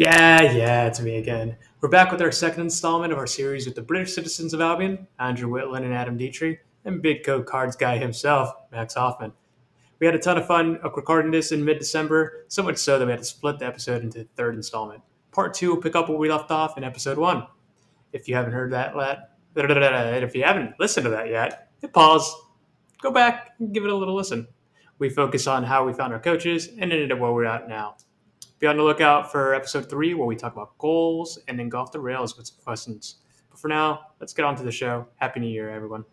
Yeah, yeah, it's me again. We're back with our second installment of our series with the British citizens of Albion, Andrew Whitland and Adam Dietrich, and Big Code Cards guy himself, Max Hoffman. We had a ton of fun recording this in mid December, so much so that we had to split the episode into the third installment. Part two will pick up where we left off in episode one. If you haven't heard that yet, if you haven't listened to that yet, hit pause, go back, and give it a little listen. We focus on how we found our coaches and ended up where we're at now. Be on the lookout for episode three, where we talk about goals and then go off the rails with some questions. But for now, let's get on to the show. Happy New Year, everyone.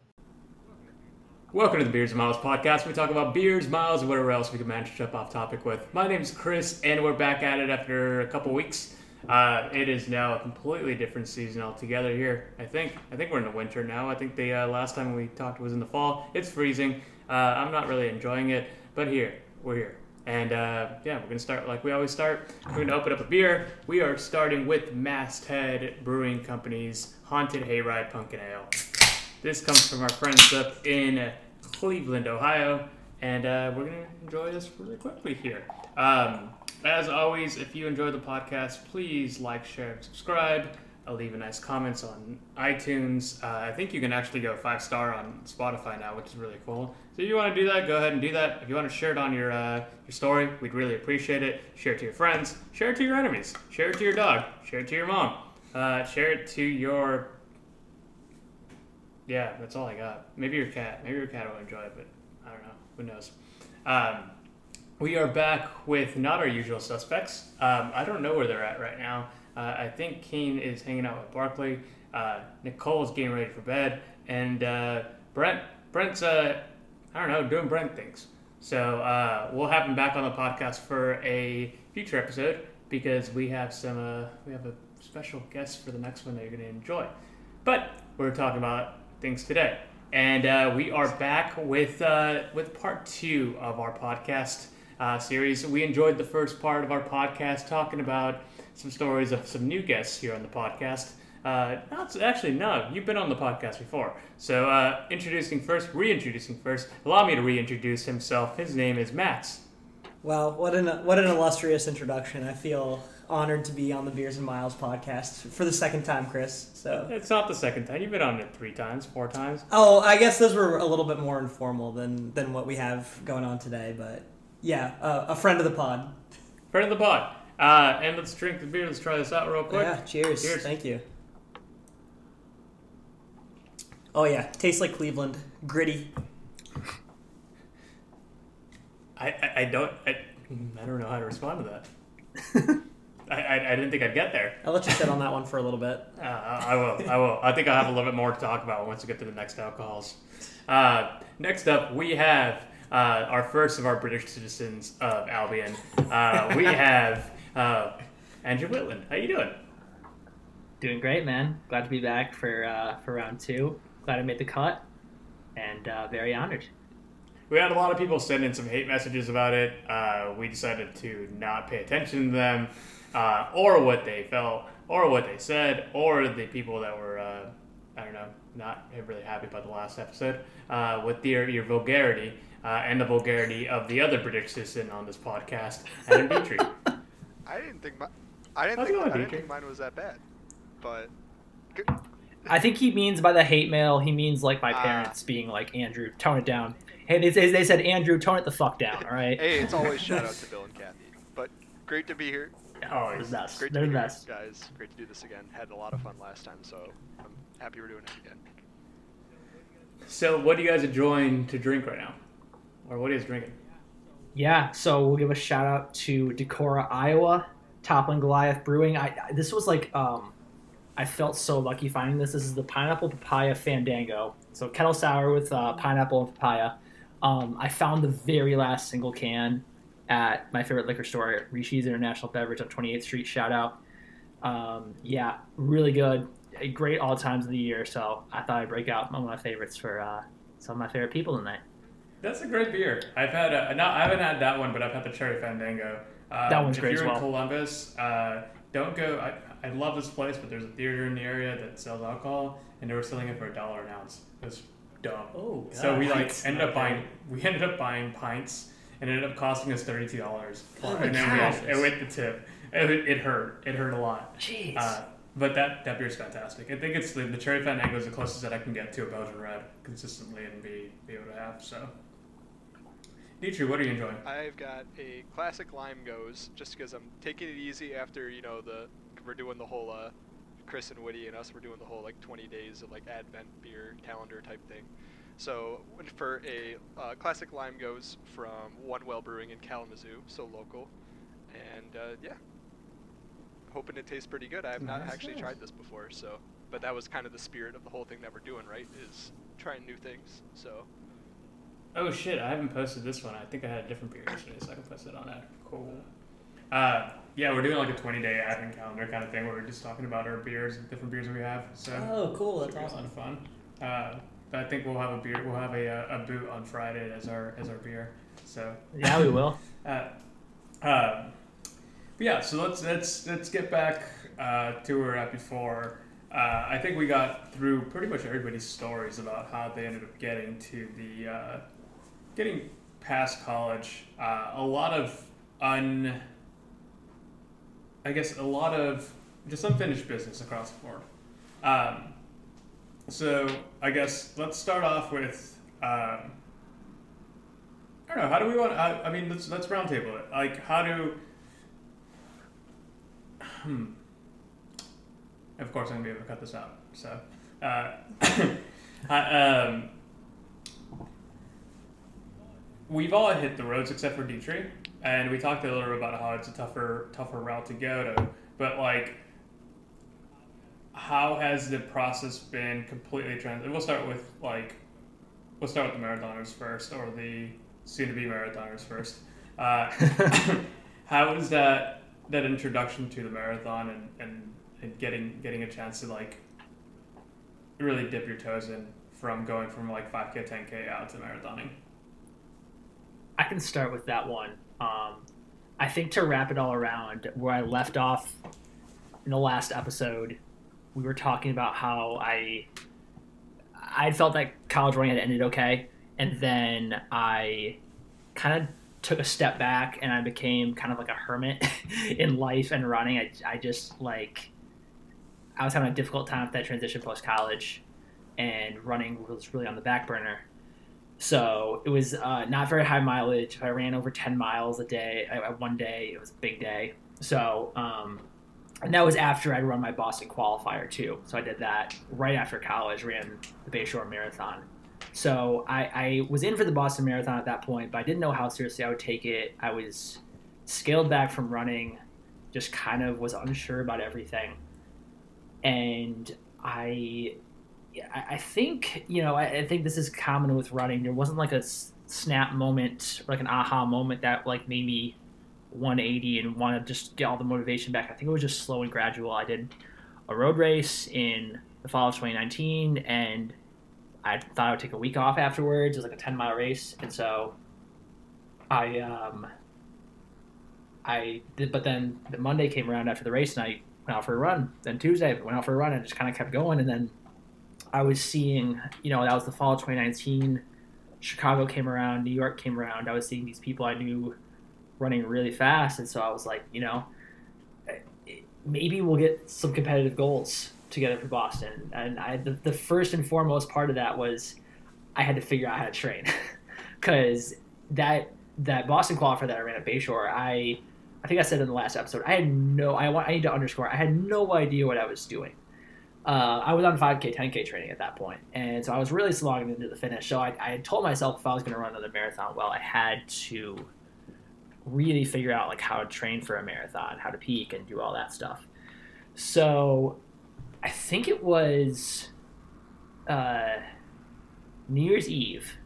Welcome to the Beers and Miles podcast. We talk about beers, miles, and whatever else we can manage to jump off topic with. My name is Chris, and we're back at it after a couple weeks. Uh, it is now a completely different season altogether here. I think. I think we're in the winter now. I think the uh, last time we talked was in the fall. It's freezing. Uh, I'm not really enjoying it, but here we're here. And uh, yeah, we're to start like we always start. We're to open up a beer. We are starting with Masthead Brewing Company's Haunted Hayride Pumpkin Ale. This comes from our friends up in Cleveland, Ohio. And uh, we're to enjoy this really quickly here. Um, as always, if you enjoy the podcast, please like, share, and subscribe. Leave a nice comments on iTunes. Uh, I think you can actually go five star on Spotify now, which is really cool. So if you want to do that, go ahead and do that. If you want to share it on your uh, your story, we'd really appreciate it. Share it to your friends. Share it to your enemies. Share it to your dog. Share it to your mom. Uh, share it to your yeah. That's all I got. Maybe your cat. Maybe your cat will enjoy it, but I don't know. Who knows? Um, we are back with not our usual suspects. Um, I don't know where they're at right now. Uh, I think Kane is hanging out with Barkley. Uh, Nicole's getting ready for bed, and uh, Brent Brent's uh, I don't know doing Brent things. So uh, we'll have him back on the podcast for a future episode because we have some uh, we have a special guest for the next one that you're going to enjoy. But we're talking about things today, and we are back with with part two of our podcast series. We enjoyed the first part of our podcast talking about some stories of some new guests here on the podcast. Uh, not actually, no, you've been on the podcast before. So, uh, introducing first, reintroducing first. Allow me to reintroduce himself. His name is Max. Well, what an what an illustrious introduction. I feel honored to be on the Beers and Miles podcast for the second time, Chris. So it's not the second time. You've been on it three times, four times. Oh, I guess those were a little bit more informal than than what we have going on today. But yeah, uh, a friend of the pod. Friend of the pod. Uh, and let's drink the beer. Let's try this out real quick. Yeah, cheers. Cheers. Thank you. Oh yeah, tastes like Cleveland, gritty. I, I, I don't I, I don't know how to respond to that. I, I, I, didn't think I'd get there. I'll let you sit on that one for a little bit. Uh, I will. I will. I think I'll have a little bit more to talk about once we get to the next alcohols. Uh, next up, we have uh, our first of our British citizens of Albion. Uh, we have uh, Andrew Whitland, how you doing? Doing great, man. Glad to be back for uh, for round two. Glad I made the cut, and uh, very honored. We had a lot of people send in some hate messages about it. Uh, we decided to not pay attention to them, uh, or what they felt, or what they said, or the people that were, uh, I don't know, not really happy about the last episode uh, with your, your vulgarity and the vulgarity of the other British citizen on this podcast, Adam Dietrich. I didn't think my, I didn't think I didn't think mine was that bad, but. I think he means by the hate mail, he means like my ah. parents uh, being like, Andrew, tone it down. Hey, they, they said, Andrew, tone it the fuck down, all right? hey, it's always shout out to Bill and Kathy. But great to be here. Oh, the best. Great They're to the best. Here, guys. Great to do this again. Had a lot of fun last time, so I'm happy we're doing it again. So, what are you guys enjoying to drink right now? Or what is drinking? Yeah, so we'll give a shout out to Decorah, Iowa, Toppling Goliath Brewing. I this was like um, I felt so lucky finding this. This is the pineapple papaya fandango. So kettle sour with uh, pineapple and papaya. Um, I found the very last single can at my favorite liquor store, Rishi's International Beverage on 28th Street. Shout out. Um, yeah, really good. Great all times of the year. So I thought I'd break out one of my favorites for uh, some of my favorite people tonight. That's a great beer. I've had a, not, I haven't had that one, but I've had the Cherry Fandango. Um, that one's great. if you're in Columbus, uh, don't go. I, I love this place, but there's a theater in the area that sells alcohol, and they were selling it for a dollar an ounce. It was dumb. Oh, God. so we like ended up buying. We ended up buying pints, and it ended up costing us thirty two dollars, and then we had, it went the tip. it, it hurt. It hurt a lot. Jeez. Uh, but that that beer's fantastic. I think it's the, the cherry fandango is the closest that I can get to a Belgian red consistently and be be able to have. So, Dimitri, what are you enjoying? I've got a classic lime gose just because I'm taking it easy after you know the we're doing the whole uh, Chris and Woody and us we're doing the whole like 20 days of like Advent beer calendar type thing. So went for a uh, classic lime gose from One Well Brewing in Kalamazoo, so local, and uh, yeah, hoping it tastes pretty good. I have not Nice, actually nice. tried this before, so but that was kind of the spirit of the whole thing that we're doing, right? Is trying new things. So Oh shit, I haven't posted this one. I think I had a different beer yesterday, so I can post it on that. Cool. Uh, yeah, we're doing like a 20 day advent calendar kind of thing where we're just talking about our beers, different beers we have. So Oh, cool. That's Should a lot awesome. of fun. Uh, I think we'll have a beer. We'll have a, uh, a boot on Friday as our as our beer. So yeah, we will. uh, uh, but yeah. So let's let's let's get back uh, to where we're at before. Uh, I think we got through pretty much everybody's stories about how they ended up getting to the uh, getting past college. Uh, a lot of un. I guess a lot of just unfinished business across the board. Um, so I guess let's start off with. Um, I don't know. How do we want? I, I mean, let's let's roundtable it. Like, how do? Hmm. Of course, I'm gonna be able to cut this out. So, uh, I, um, we've all hit the roads except for Dietrich, and we talked a little bit about how it's a tougher tougher route to go to. But like, how has the process been completely trans? We'll start with like, we'll start with the marathoners first, or the soon-to-be marathoners first. Uh, how is that that introduction to the marathon and, and, and getting getting a chance to like really dip your toes in from going from like 5k 10k out to marathoning I can start with that one. Um, I think to wrap it all around, where I left off in the last episode, we were talking about how I I felt that college running had ended okay, and then I kind of took a step back and I became kind of like a hermit in life and running. I, I just like I was having a difficult time with that transition post college, and running was really on the back burner. So it was uh, not very high mileage. I ran over 10 miles a day, uh, one day, it was a big day. So, um, and that was after I'd run my Boston qualifier too. So I did that right after college, ran the Bayshore Marathon. So I, I was in for the Boston Marathon at that point, but I didn't know how seriously I would take it. I was scaled back from running, just kind of was unsure about everything. And I I think you know. I, think this is common with running. There wasn't like a snap moment, like an aha moment that like made me 180 and want to just get all the motivation back. I think it was just slow and gradual. I did a road race in the fall of 2019, and I thought I would take a week off afterwards. It was like a 10 mile race, and so I um I did. But then the Monday came around after the race, and I went out for a run. Then Tuesday, went out for a run, and just kind of kept going, and then I was seeing, you know, that was the fall of 2019. Chicago came around, New York came around. I was seeing these people I knew running really fast, and so I was like, you know, maybe we'll get some competitive goals together for Boston. And I, the, the first and foremost part of that was I had to figure out how to train because that that Boston qualifier that I ran at Bayshore, I I think I said in the last episode, I had no I want I need to underscore I had no idea what I was doing uh, I was on 5K, 10K training at that point, and so I was really slogging into the finish. So I, I had told myself if I was going to run another marathon, well, I had to really figure out like how to train for a marathon, how to peak, and do all that stuff. So I think it was uh, New Year's Eve.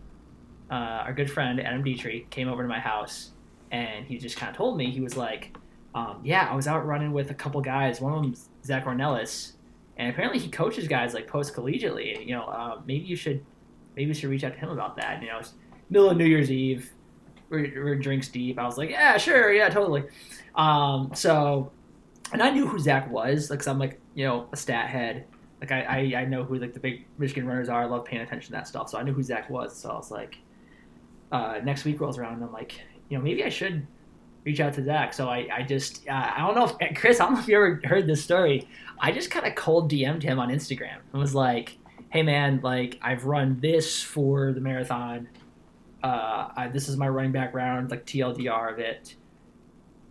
Uh, our good friend Adam Dietrich came over to my house, and he just kind of told me he was like, um, "Yeah, I was out running with a couple guys. One of them's Zach Ornelas." And apparently he coaches guys like post collegiately. You know, uh, maybe you should maybe you should reach out to him about that. You know, middle of New Year's Eve, we're, we're drinks deep. I was like, yeah, sure, yeah, totally. Um, so, and I knew who Zach was, like, cause I'm like, you know, a stat head. Like I, I, I know who like the big Michigan runners are. I love paying attention to that stuff. So I knew who Zach was. So I was like, uh, next week rolls around, and I'm like, you know, maybe I should reach out to Zach. So I, I just, uh, I don't know if, Chris, I don't know if you ever heard this story. I just kind of cold DM'd him on Instagram and was like, hey man, like I've run this for the marathon. Uh, I, this is my running back round, like TLDR of it.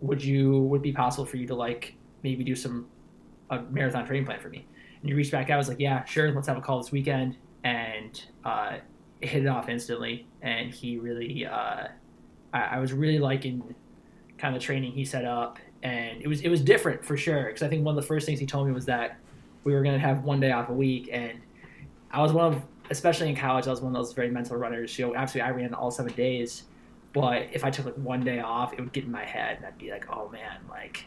Would you, would it be possible for you to like maybe do some, a marathon training plan for me? And he reached back out, I was like, yeah, sure, let's have a call this weekend. And, uh, hit it off instantly. And he really, uh, I, I was really liking kind of training he set up, and it was it was different for sure. Because I think one of the first things he told me was that we were going to have one day off a week, and I was one of, especially in college, I was one of those very mental runners. You know, absolutely, I ran all seven days, but if I took like one day off, it would get in my head, and I'd be like, oh man, like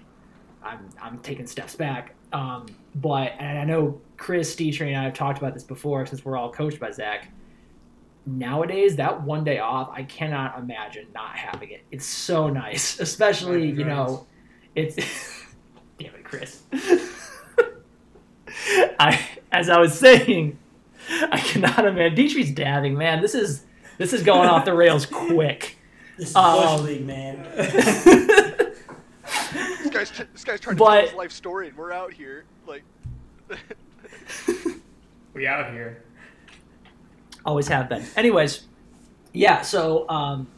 I'm I'm taking steps back. Um, but and I know Chris, Dietrich, and I have talked about this before since we're all coached by Zach nowadays that one day off i cannot imagine not having it. It's so nice especially you know it's damn it chris. I as i was saying i cannot imagine dietrich's dabbing man. This is this is going off the rails quick. This is um, bush league man. This guy's this guy's trying to tell his life story and we're out here like we out of here always have been. Anyways, yeah. So um,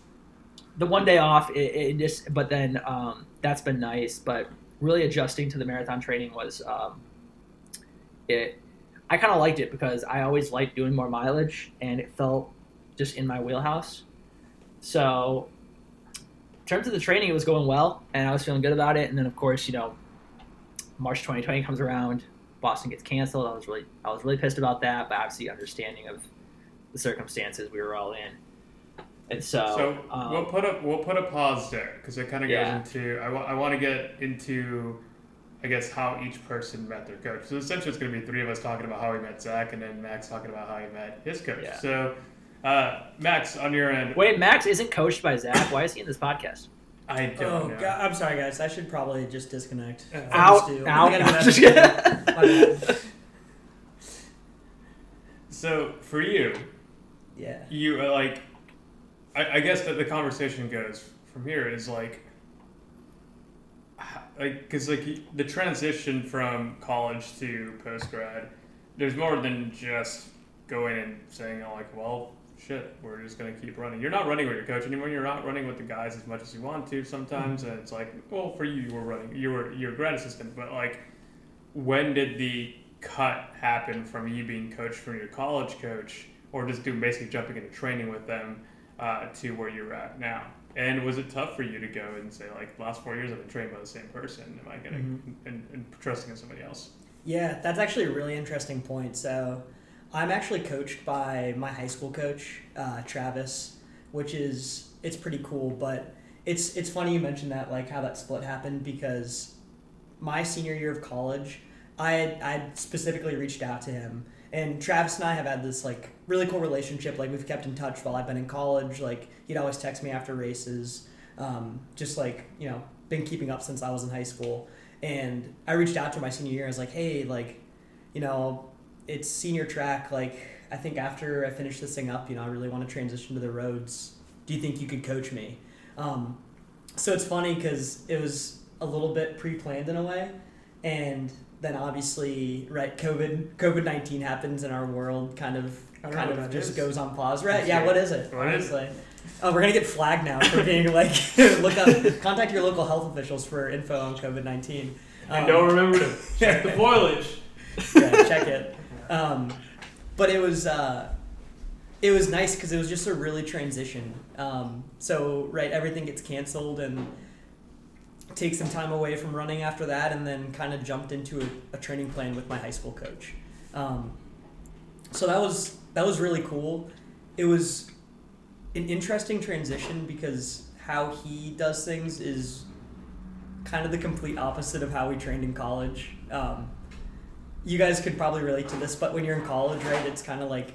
the one day off, it, it just, but then um, that's been nice. But really adjusting to the marathon training was um, it. I kind of liked it because I always liked doing more mileage, and it felt just in my wheelhouse. So, in terms of the training, it was going well, and I was feeling good about it. And then, of course, you know, March 2020 comes around, Boston gets canceled. I was really, I was really pissed about that, but obviously understanding of the circumstances we were all in. And so, so um, we'll put a we'll put a pause there because it kind of yeah. goes into I, I want to get into I guess how each person met their coach. So essentially, it's going to be three of us talking about how we met Zach, and then Max talking about how he met his coach. Yeah. So, uh, Max, on your end. Wait, Max isn't coached by Zach. Why is he in this podcast? I don't oh, know. God, I'm sorry, guys. I should probably just disconnect. Out, out. so for you, yeah. You uh, like, I, I guess that the conversation goes from here is like, like because like the transition from college to post grad, there's more than just going and saying oh, like, well, shit, we're just gonna keep running. You're not running with your coach anymore. You're not running with the guys as much as you want to sometimes, mm-hmm. and it's like, well, for you, you were running. You were you're a grad assistant, but like, when did the cut happen from you being coached from your college coach? Or just do basically jumping into training with them uh, to where you're at now? And was it tough for you to go and say like, last four years I've been trained by the same person? Am I getting mm-hmm. and, and trusting in somebody else? Yeah, that's actually a really interesting point. So, I'm actually coached by my high school coach, uh, Travis, which is it's pretty cool. But it's it's funny you mentioned that like how that split happened because my senior year of college, I I specifically reached out to him and Travis and I have had this like really cool relationship. Like we've kept in touch while I've been in college. Like he'd always text me after races. Um, just like you know, been keeping up since I was in high school. And I reached out to my senior year. I was like, hey, like, you know, it's senior track. Like I think after I finish this thing up, you know, I really want to transition to the roads. Do you think you could coach me? Um, so it's funny because it was a little bit pre-planned in a way, and then obviously right COVID COVID nineteen happens in our world kind of kind of just is. goes on pause. Right yeah what is it? What honestly is it? oh we're gonna get flagged now for being like look up contact your local health officials for info on COVID nineteen. Um, and don't remember to check the foliage. Yeah check it. Um, but it was uh, it was nice because it was just a really transition. Um, so right everything gets canceled and take some time away from running after that, and then kind of jumped into a, a, training plan with my high school coach. Um, so that was that was really cool. It was an interesting transition because how he does things is kind of the complete opposite of how we trained in college. Um, you guys could probably relate to this, but when you're in college, right, it's kind of like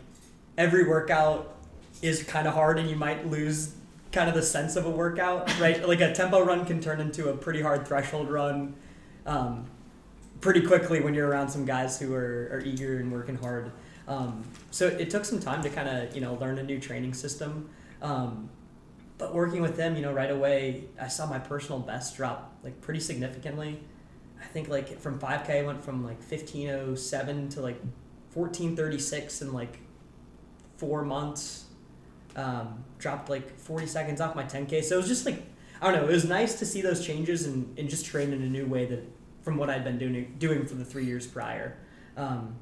every workout is kind of hard and you might lose kind of the sense of a workout, right? like a tempo run can turn into a pretty hard threshold run um, pretty quickly when you're around some guys who are, are eager and working hard. Um, so it took some time to kind of you know learn a new training system. Um, but working with them, you know, right away, I saw my personal best drop like pretty significantly. I think like from 5K, I went from like 1507 to like 1436 in like four months. Um, dropped like 40 seconds off my 10K. So it was just like, I don't know, it was nice to see those changes and, and just train in a new way that from what I'd been doing, doing for the three years prior. Um,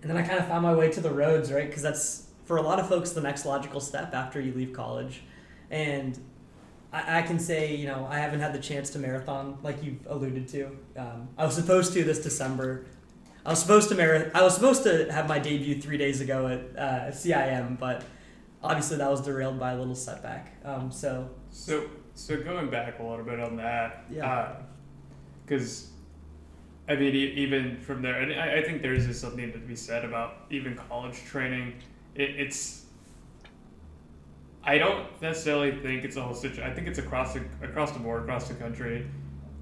and then I kind of found my way to the roads, right? Because that's for a lot of folks the next logical step after you leave college. And I, I can say, you know, I haven't had the chance to marathon like you've alluded to. Um, I was supposed to this December. I was supposed to mar- I was supposed to have my debut three days ago at uh, CIM, but obviously that was derailed by a little setback. Um, so So so going back a little bit on that, Yeah. because I mean even from there, and I, I think there's something to be said about even college training. It, it's I don't necessarily think it's a whole situation. I think it's across the across the board, across the country.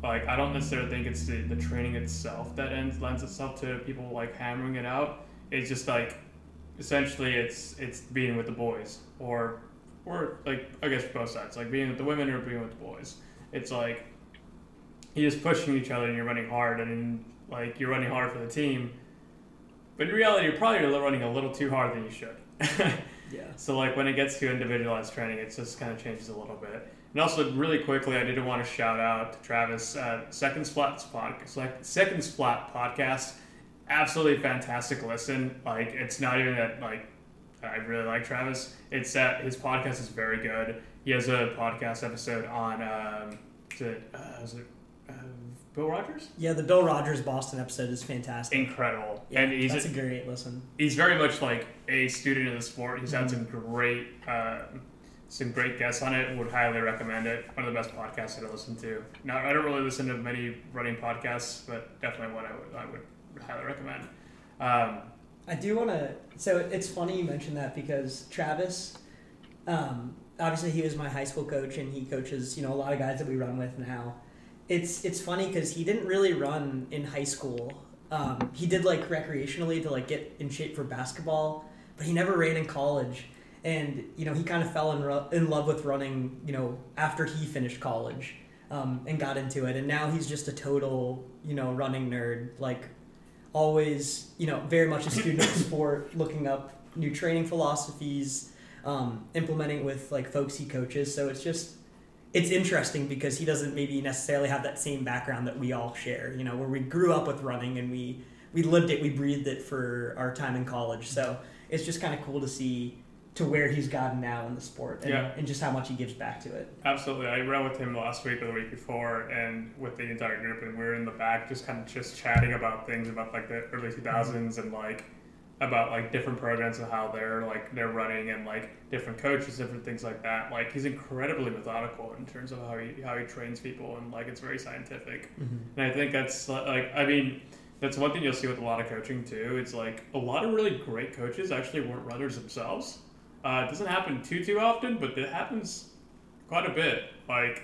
Like I don't necessarily think it's the, the training itself that ends lends itself to people like hammering it out. It's just like essentially it's it's being with the boys or or like I guess both sides, like being with the women or being with the boys. It's like you're just pushing each other and you're running hard and like you're running hard for the team. But in reality, you're probably running a little too hard than you should. yeah. So like when it gets to individualized training, it just kind of changes a little bit. And also, really quickly, I did want to shout out to Travis. Uh, Second Splat podcast, like Second Splat podcast, absolutely fantastic listen. Like it's not even that like I really like Travis. It's that his podcast is very good. He has a podcast episode on um, is it, uh, is it uh, Bill Rodgers? Yeah, the Bill Rodgers Boston episode is fantastic. Incredible, Yeah, and he's that's a great listen. he's very much like a student of the sport. He's had Mhm. some great, uh, some great guests on it. Would highly recommend it. One of the best podcasts that I listen to. Now, I don't really listen to many running podcasts, but definitely one I would, I would highly recommend. Um, I do want to. So it's funny you mentioned that because Travis, um, obviously he was my high school coach and he coaches you know a lot of guys that we run with now. It's it's funny because he didn't really run in high school. Um, he did like recreationally to like get in shape for basketball, but he never ran in college. And you know he kind of fell in ru- in love with running. You know after he finished college. Um, and got into it, and now he's just a total, you know, running nerd. Like always, you know, very much a student of sport, looking up new training philosophies, um, implementing with like folks he coaches. So it's just, it's interesting because he doesn't maybe necessarily have that same background that we all share. You know, where we grew up with running and we we lived it, we breathed it for our time in college. So it's just kind of cool to see to where he's gotten now in the sport and, Yeah. and just how much he gives back to it. absolutely, I ran with him last week or the week before, and with the entire group, and we were in the back just kind of just chatting about things about like the early two thousands and like about like different programs and how they're like they're running and like different coaches, different things like that. Like he's incredibly methodical in terms of how he how he trains people and like it's very scientific. Mm-hmm. And I think that's uh, like I mean that's one thing you'll see with a lot of coaching too. It's like a lot of really great coaches actually weren't runners themselves. Uh, it doesn't happen too too often, but it happens quite a bit. Like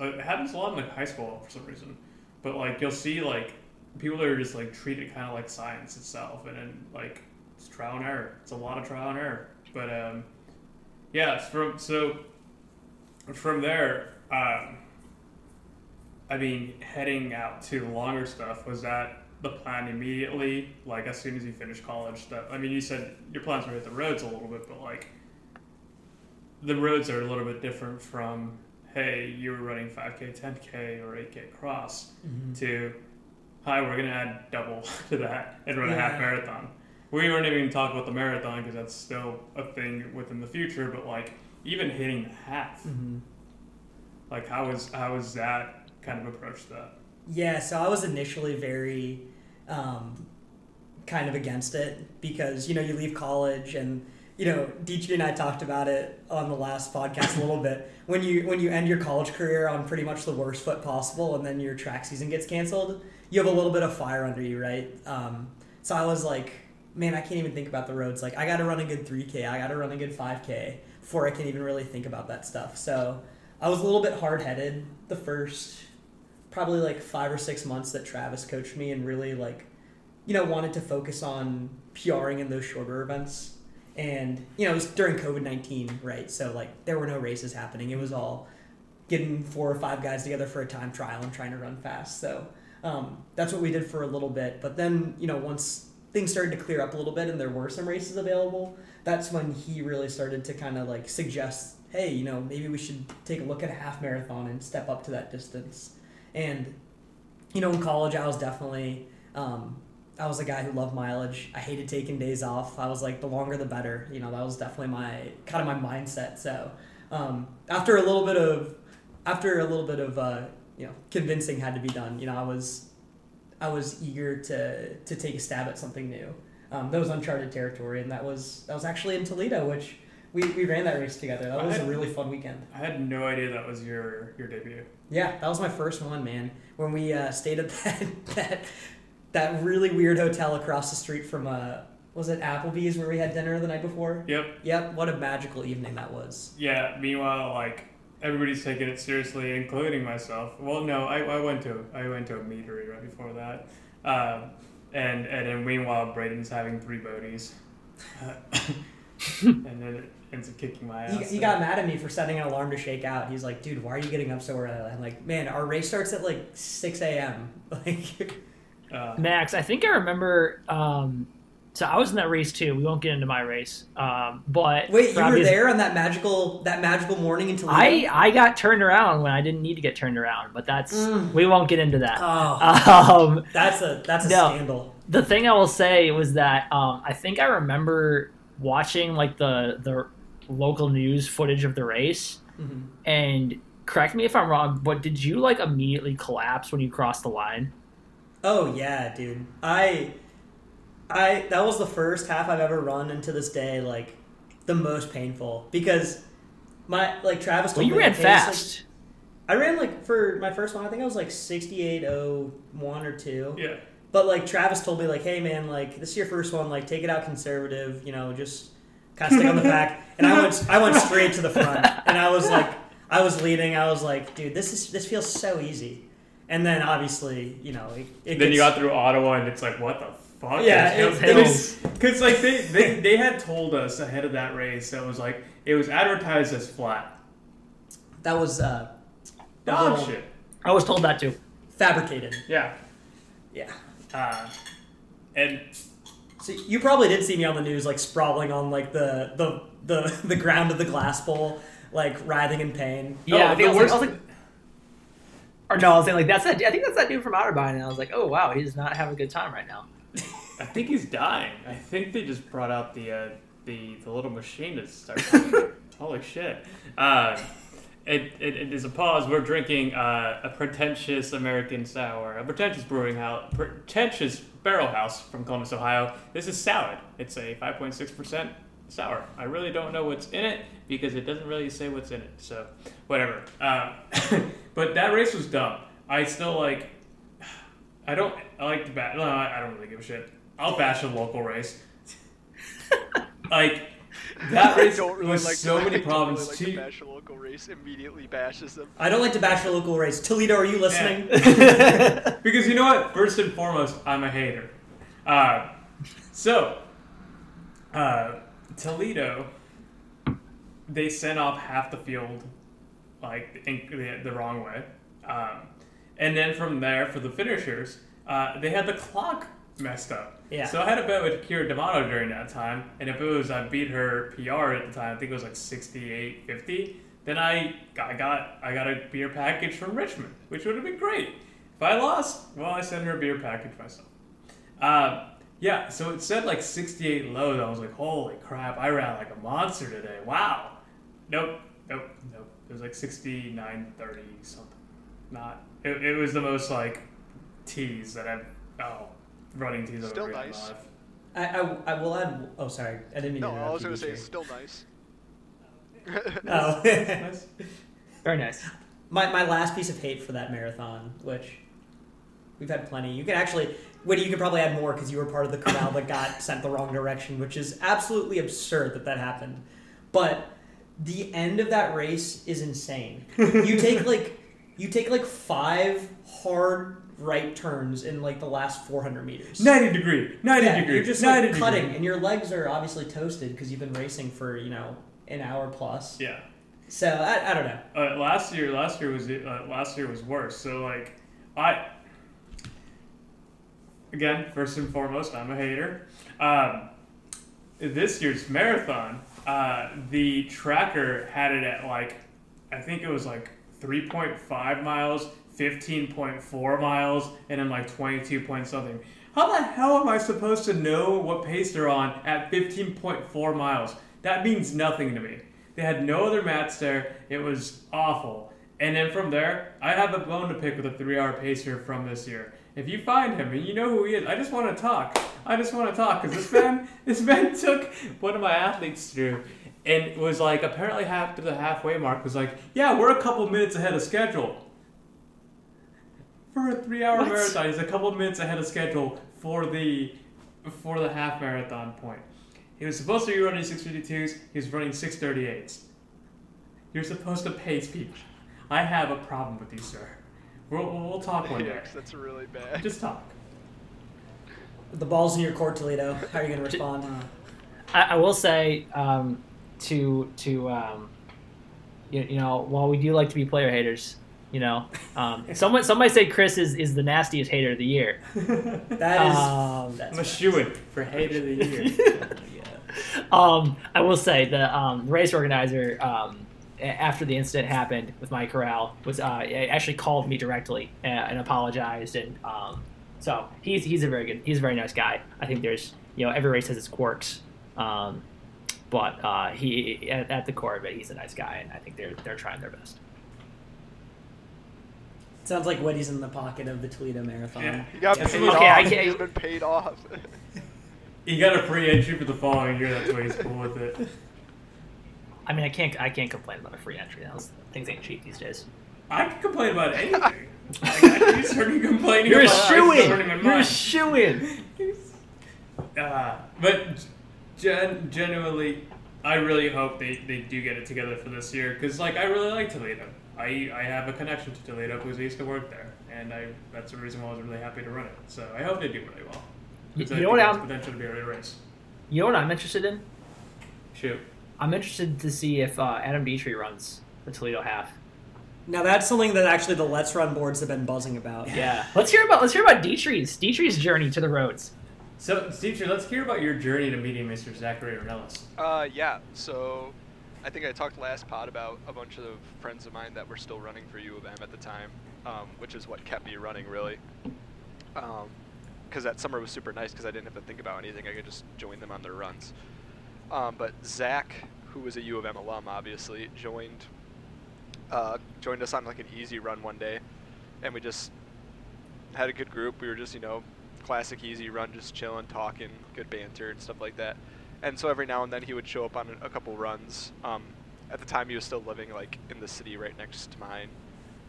uh, it happens a lot in like high school for some reason. But like you'll see like people are just like treat it kind of like science itself, and then like it's trial and error. It's a lot of trial and error. But um, yeah, from so from there. Um, I mean, heading out to longer stuff was that the plan immediately? Like as soon as you finish college? That I mean, you said your plans were hit the roads a little bit, but like the roads are a little bit different from hey, you were running 5k, 10k, or 8k cross to hi, we're gonna add double to that and run a half marathon. We weren't even talking about the marathon because that's still a thing within the future, but like even hitting the half, Mm-hmm. like how was how was that kind of approach to that? Yeah, so I was initially very um, kind of against it because you know you leave college and you know Dietrich and I talked about it on the last podcast a little bit. When you when you end your college career on pretty much the worst foot possible and then your track season gets canceled, you have a little bit of fire under you, right? Um, so I was like, man, I can't even think about the roads. Like I got to run a good 3K, I got to run a good 5K before I can even really think about that stuff. So I was a little bit hard headed the first probably like five or six months that Travis coached me and really like, you know, wanted to focus on PRing in those shorter events. and you know it was during COVID nineteen, right? So like there were no races happening. It was all getting four or five guys together for a time trial and trying to run fast. So um, that's what we did for a little bit. But then you know once things started to clear up a little bit and there were some races available, that's when he really started to kind of like suggest, hey, you know maybe we should take a look at a half marathon and step up to that distance. And you know in college I was definitely um, I was a guy who loved mileage. I hated taking days off. I was like, the longer the better. You know, that was definitely my kind of my mindset. So um, after a little bit of after a little bit of uh, you know convincing had to be done. You know, I was I was eager to to take a stab at something new. Um, that was uncharted territory, and that was that was actually in Toledo, which we, we ran that race together. That was a really fun weekend. I had no idea that was your your debut. Yeah, that was my first one, man. When we uh, stayed at that that that really weird hotel across the street from uh was it Applebee's where we had dinner the night before? Yep. Yep, what a magical evening that was. Yeah. Meanwhile, like everybody's taking it seriously, including myself. Well, no, I, I went to I went to a meadery right before that, um, and and then meanwhile Braden's having three bogeys, and then ends up kicking my He, ass. he got mad at me for setting an alarm to shake out. He's like, dude, why are you getting up so early? I'm like, man, our race starts at like 6 a.m. Like, Uh, Max, I think I remember. Um, so I was in that race too. We won't get into my race, um, but wait, you were there on that magical that magical morning in Toledo? I I got turned around when I didn't need to get turned around, but that's Mm. we won't get into that. oh, Um, that's a that's a no. scandal. the thing I will say was that um, I think I remember watching like the the local news footage of the race, Mhm. and correct me if I'm wrong, but did you like immediately collapse when you crossed the line? Oh yeah, dude. I I that was the first half I've ever run and to this day like the most painful because my like Travis Well, told you me ran the pace, like- fast. I ran like for my first one I think I was like 6801 or 2. yeah. But like Travis told me like hey man like this is your first one like take it out conservative, you know, just kind of stick on the back and I went I went straight to the front and I was like I was leading. I was like, dude, this is this feels so easy. And then obviously, you know, it, it Then you got through Ottawa, and it's like, what the fuck? Yeah, it- this? Because like they, they they had told us ahead of that race that was like it was advertised as flat. That was uh, Dog little shit. I was told that too. fabricated. Yeah. Yeah. Uh, and So you probably did see me on the news, like sprawling on like the the the, the ground of the glass bowl, like writhing in pain. Yeah, Oh, I the think I was, worst- like, I was like, or no, I was saying like that's that. I think that's that dude from Otterbein, and I was like, oh wow, he's not having a good time right now. I think he's dying. I think they just brought out the uh, the the little machine to start. Holy shit! Uh, it, it, it is a pause. We're drinking uh, a pretentious American sour, a pretentious brewing house, pretentious barrel house from Columbus, Ohio. This is Salad. It's a 5.6% sour. I really don't know what's in it because it doesn't really say what's in it. So, whatever. Um, but that race was dumb. I still like. I don't. I like to bash. No, I I don't really give a shit. I'll bash a local race. like that race don't really was like so many problems. Really like too. to bash a local race immediately bashes them. I don't like to bash a local race. Toledo, are you listening? because you know what? First and foremost, I'm a hater. Uh, so, uh, Toledo, they sent off half the field, like in, the, the wrong way, um, and then from there for the finishers, uh, they had the clock messed up. Yeah. So I had a bet with Keira D'Amato during that time, and if it was I beat her PR at the time, I think it was like 68.50. Then I got, I got I got a beer package from Richmond, which would have been great. If I lost, well, I sent her a beer package myself. Um, yeah, so it said like 68 lows. I was like, holy crap, I ran like a monster today. Wow. Nope, nope, nope. It was like 69 30 something. Not. It, it was the most like tease that I've. Oh, running tease I've Still ever had in nice. my. I, I, I will add. Oh, sorry, I didn't mean No, to. I was gonna say it's still nice. Oh. Nice. Very nice. my, my last piece of hate for that marathon, which we've had plenty. You can actually, Whitty, you could probably add more because you were part of the corral that got sent the wrong direction, which is absolutely absurd that that happened. But the end of that race is insane. You take like you take like five hard right turns in like the last 400 meters. 90 degree, 90 yeah, degree, you're just like cutting, degree. and your legs are obviously toasted because you've been racing for you know an hour plus. Yeah. So I, I don't know. Uh, last year, last year was uh, last year was worse. So like, I again, first and foremost, I'm a hater. Um, this year's marathon, uh, the tracker had it at like, I think it was like 3.5 miles, 15.4 miles, and then like 22 point something. How the hell am I supposed to know what pace they're on at 15.4 miles? That means nothing to me. They had no other mats there. It was awful. And then from there, I have a bone to pick with a three-hour pacer from this year. If you find him and you know who he is, I just want to talk. I just want to talk because this man, this man took one of my athletes through, and was like apparently half to the halfway mark was like, yeah, we're a couple minutes ahead of schedule. For a three-hour What? marathon, he's a couple minutes ahead of schedule for the for the half marathon point. He was supposed to be running 652s. He was running 638s. You're supposed to pace people. I have a problem with you, sir. We'll, we'll talk one day. Yikes, that's really bad. Just talk. The ball's in your court, Toledo. How are you going to respond? I, I will say um, to to um, you, you know while we do like to be player haters, you know, um, someone somebody say Chris is, is the nastiest hater of the year. That is. Um, that's I'm a shoo for hate of the year. um, I will say the um, race organizer um, after the incident happened with Mike Corral was uh, actually called me directly and, and apologized, and um, so he's he's a very good he's a very nice guy. I think there's you know every race has its quirks, um, but uh, he at, at the core of it he's a nice guy, and I think they're they're trying their best. Sounds like Woody's in the pocket of the Toledo Marathon. Yeah. He got Yes, paid okay, off. I can't- He's been paid off. he got a free entry for the following year. That's why he's cool with it. I mean I can't I can't complain about a free entry. Those things ain't cheap these days. I can complain about anything. like, I just heard you complaining You're a shoo in. You're a shoo in. Uh, but gen- genuinely, I really hope they, they do get it together for this year because like I really like Toledo. I, I have a connection to Toledo because I used to work there, and I that's the reason why I was really happy to run it. So I hope they do really well. You, 'Cause I you know what it I'm potential to be a great race. you know what I'm interested in? Shoot. I'm interested to see if uh, Adam Dietrich runs the Toledo half. Now that's something that actually the Let's Run boards have been buzzing about. Yeah, let's hear about let's hear about Dietrich's Dietrich's journey to the roads. So, Steve, let's hear about your journey to meeting Mr. Zachary Ornelas. Uh, yeah. So, I think I talked last pod about a bunch of friends of mine that were still running for U of M at the time, um, which is what kept me running really. Because that summer was super nice because I didn't have to think about anything. I could just join them on their runs. Um, but Zach, who was a U of M alum, obviously joined uh, joined us on like an easy run one day, and we just had a good group. We were just you know classic easy run, just chilling, talking, good banter and stuff like that. And so every now and then he would show up on a, couple runs. Um, at the time he was still living like in the city right next to mine,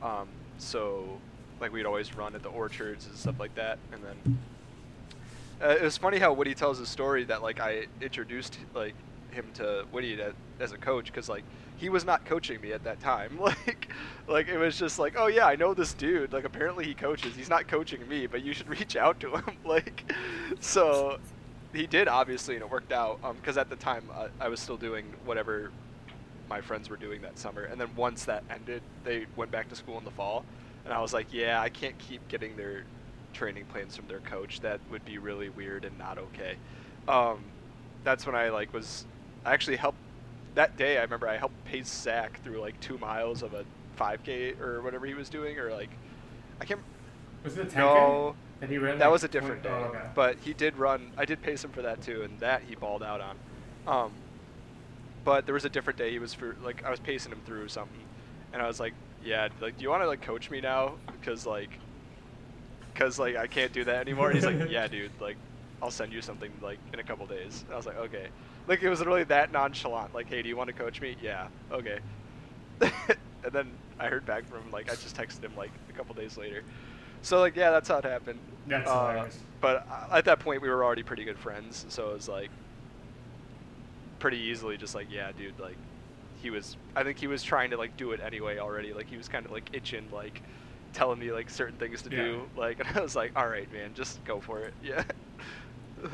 um, so like we'd always run at the orchards and stuff like that. And then uh, it was funny how Woody tells his story that like I introduced like him to Woody to, as a coach because like he was not coaching me at that time. Like like it was just like oh yeah I know this dude. Like apparently he coaches. He's not coaching me, but you should reach out to him. like so he did obviously and it worked out because at the time uh, I was still doing whatever my friends were doing that summer. And then once that ended, they went back to school in the fall. And I was like, yeah, I can't keep getting their training plans from their coach. That would be really weird and not okay. Um, that's when I like was I actually helped that day. I remember I helped pace Zach through like two miles of a 5K or whatever he was doing, or like I can't. Was it a 10K? No, that he ran. that like was a different 20 day. Oh, okay. But he did run. I did pace him for that too, and that he balled out on. Um, but there was a different day. He was for like I was pacing him through something, and I was like, "Yeah, like, do you want to like coach me now? Because like, because like I can't do that anymore." And he's like, "Yeah, dude. Like, I'll send you something like in a couple days." And I was like, "Okay." Like it was really that nonchalant. Like, "Hey, do you want to coach me?" Yeah. Okay. and then I heard back from him. Like I just texted him like a couple days later. So like yeah, that's how it happened. That's Uh, hilarious. But uh, at that point, we were already pretty good friends, so it was like pretty easily just like, yeah, dude, like he was. I think he was trying to like do it anyway already. Like he was kind of like itching like telling me like certain things to Yeah. do. Like, and I was like, all right, man, just go for it. Yeah.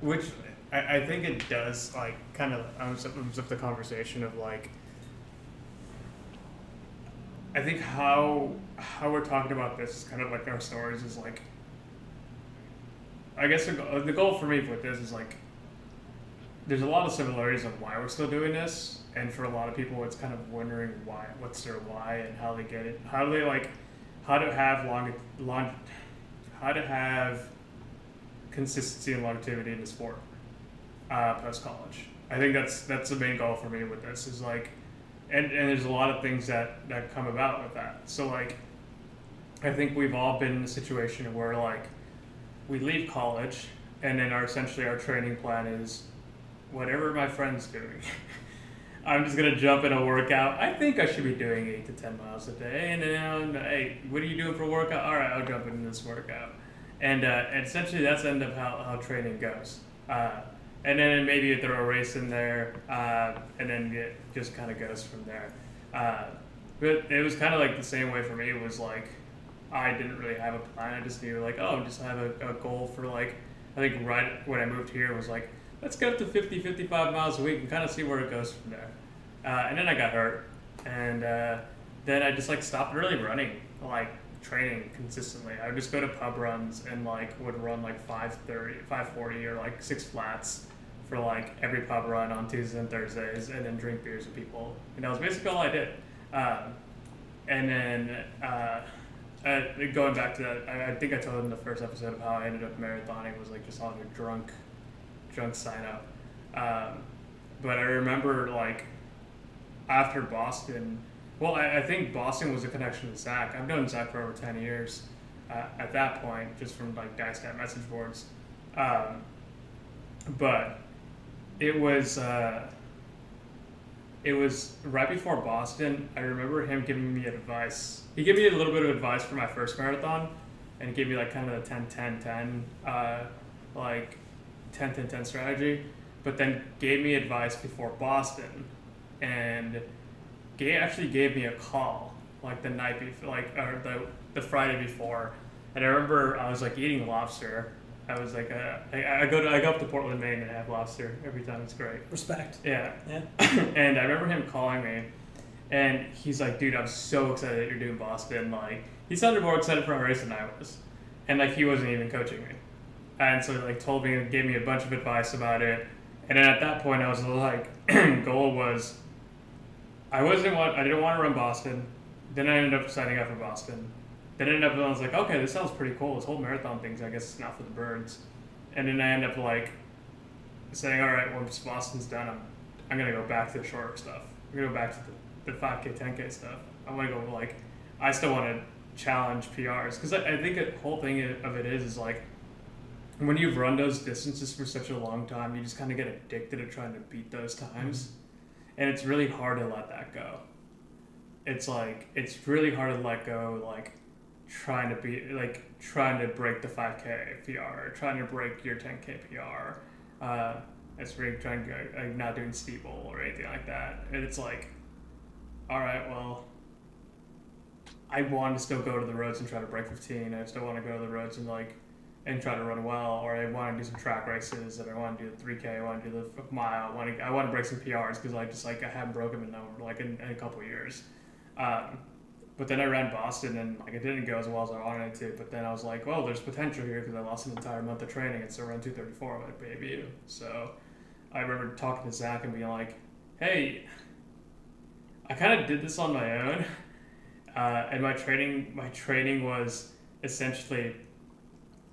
Which I, I think it does like kind of up, owns up the conversation of like I think how how we're talking about this is kind of like our stories is like I guess the, go- the goal for me with this is like there's a lot of similarities on why we're still doing this and for a lot of people it's kind of wondering why what's their why and how they get it how do they like how to have long long how to have consistency and longevity in the sport uh, post college. I think that's that's the main goal for me with this is like, and, and there's a lot of things that that come about with that. So like, I think we've all been in a situation where like, we leave college and then our essentially our training plan is, whatever my friend's doing. I'm just gonna jump in a workout. I think I should be doing eight to ten miles a day, and then hey, what are you doing for workout? All right, I'll jump into this workout and, uh, and essentially that's the end of how, how training goes. Uh, and then maybe throw a race in there, uh, and then it just kind of goes from there. Uh, but it was kind of like the same way for me. It was like I didn't really have a plan. I just knew like oh, just have a, a goal for like I think right when I moved here was like let's get up to 50, 55 miles a week and kind of see where it goes from there. Uh, and then I got hurt, and uh, then I just like stopped really running, like training consistently. I would just go to pub runs and like would run like 530, 540 or like six flats for like every pub run on Tuesdays and Thursdays, and then drink beers with people. And that was basically all I did. Um, and then uh, uh, going back to that, I, I think I told in the first episode of how I ended up marathoning was like just on a drunk, drunk sign up. Um, but I remember like after Boston, well, I, I think Boston was a connection to Zach. I've known Zach for over ten years. Uh, at that point, just from like DyeStat message boards, um, but it was uh, it was right before Boston. I remember him giving me advice. He gave me a little bit of advice for my first marathon, and he gave me like kind of the 10 10 10, uh, like 10 10 10 strategy, but then gave me advice before Boston, and gave, actually gave me a call like the night before, like or the the Friday before, and I remember I was like eating lobster. I was like, uh, I, I go to I go up to Portland, Maine, and have lobster every time. It's great. Respect. Yeah. Yeah. and I remember him calling me, and he's like, "Dude, I'm so excited that you're doing Boston." Like, he sounded more excited for a race than I was, and like he wasn't even coaching me, and so he like told me, and gave me a bunch of advice about it, and then at that point I was like, goal was, I wasn't want, I didn't want to run Boston, then I ended up signing up for Boston. Then I ended up, I was like, okay, this sounds pretty cool. This whole marathon thing's, I guess, it's not for the birds. And then I end up like saying, all right, once Boston's done, I'm, I'm gonna go back to the shorter stuff. I'm gonna go back to the, the 5K, 10K stuff. I want to go like, I still want to challenge PRs because I, I think the whole thing of it is is like when you've run those distances for such a long time, you just kind of get addicted to trying to beat those times, mm-hmm. and it's really hard to let that go. It's like it's really hard to let go, like trying to be like trying to break the 5k PR, trying to break your 10k PR. Uh, it's really trying to like not doing steeple or anything like that. And it's like, all right, well, I want to still go to the roads and try to break 15. I still want to go to the roads and like and try to run well, or I want to do some track races, and I want to do the 3K, I want to do the mile, I want to I want to break some PRs because I just like I haven't broken them in like in, in a couple years. Um, but then I ran Boston and like it didn't go as well as I wanted it to. But then I was like, well, there's potential here because I lost an entire month of training and still ran 234 on my debut. So I remember talking to Zach and being like, hey, I kind of did this on my own, uh, and my training my training was essentially.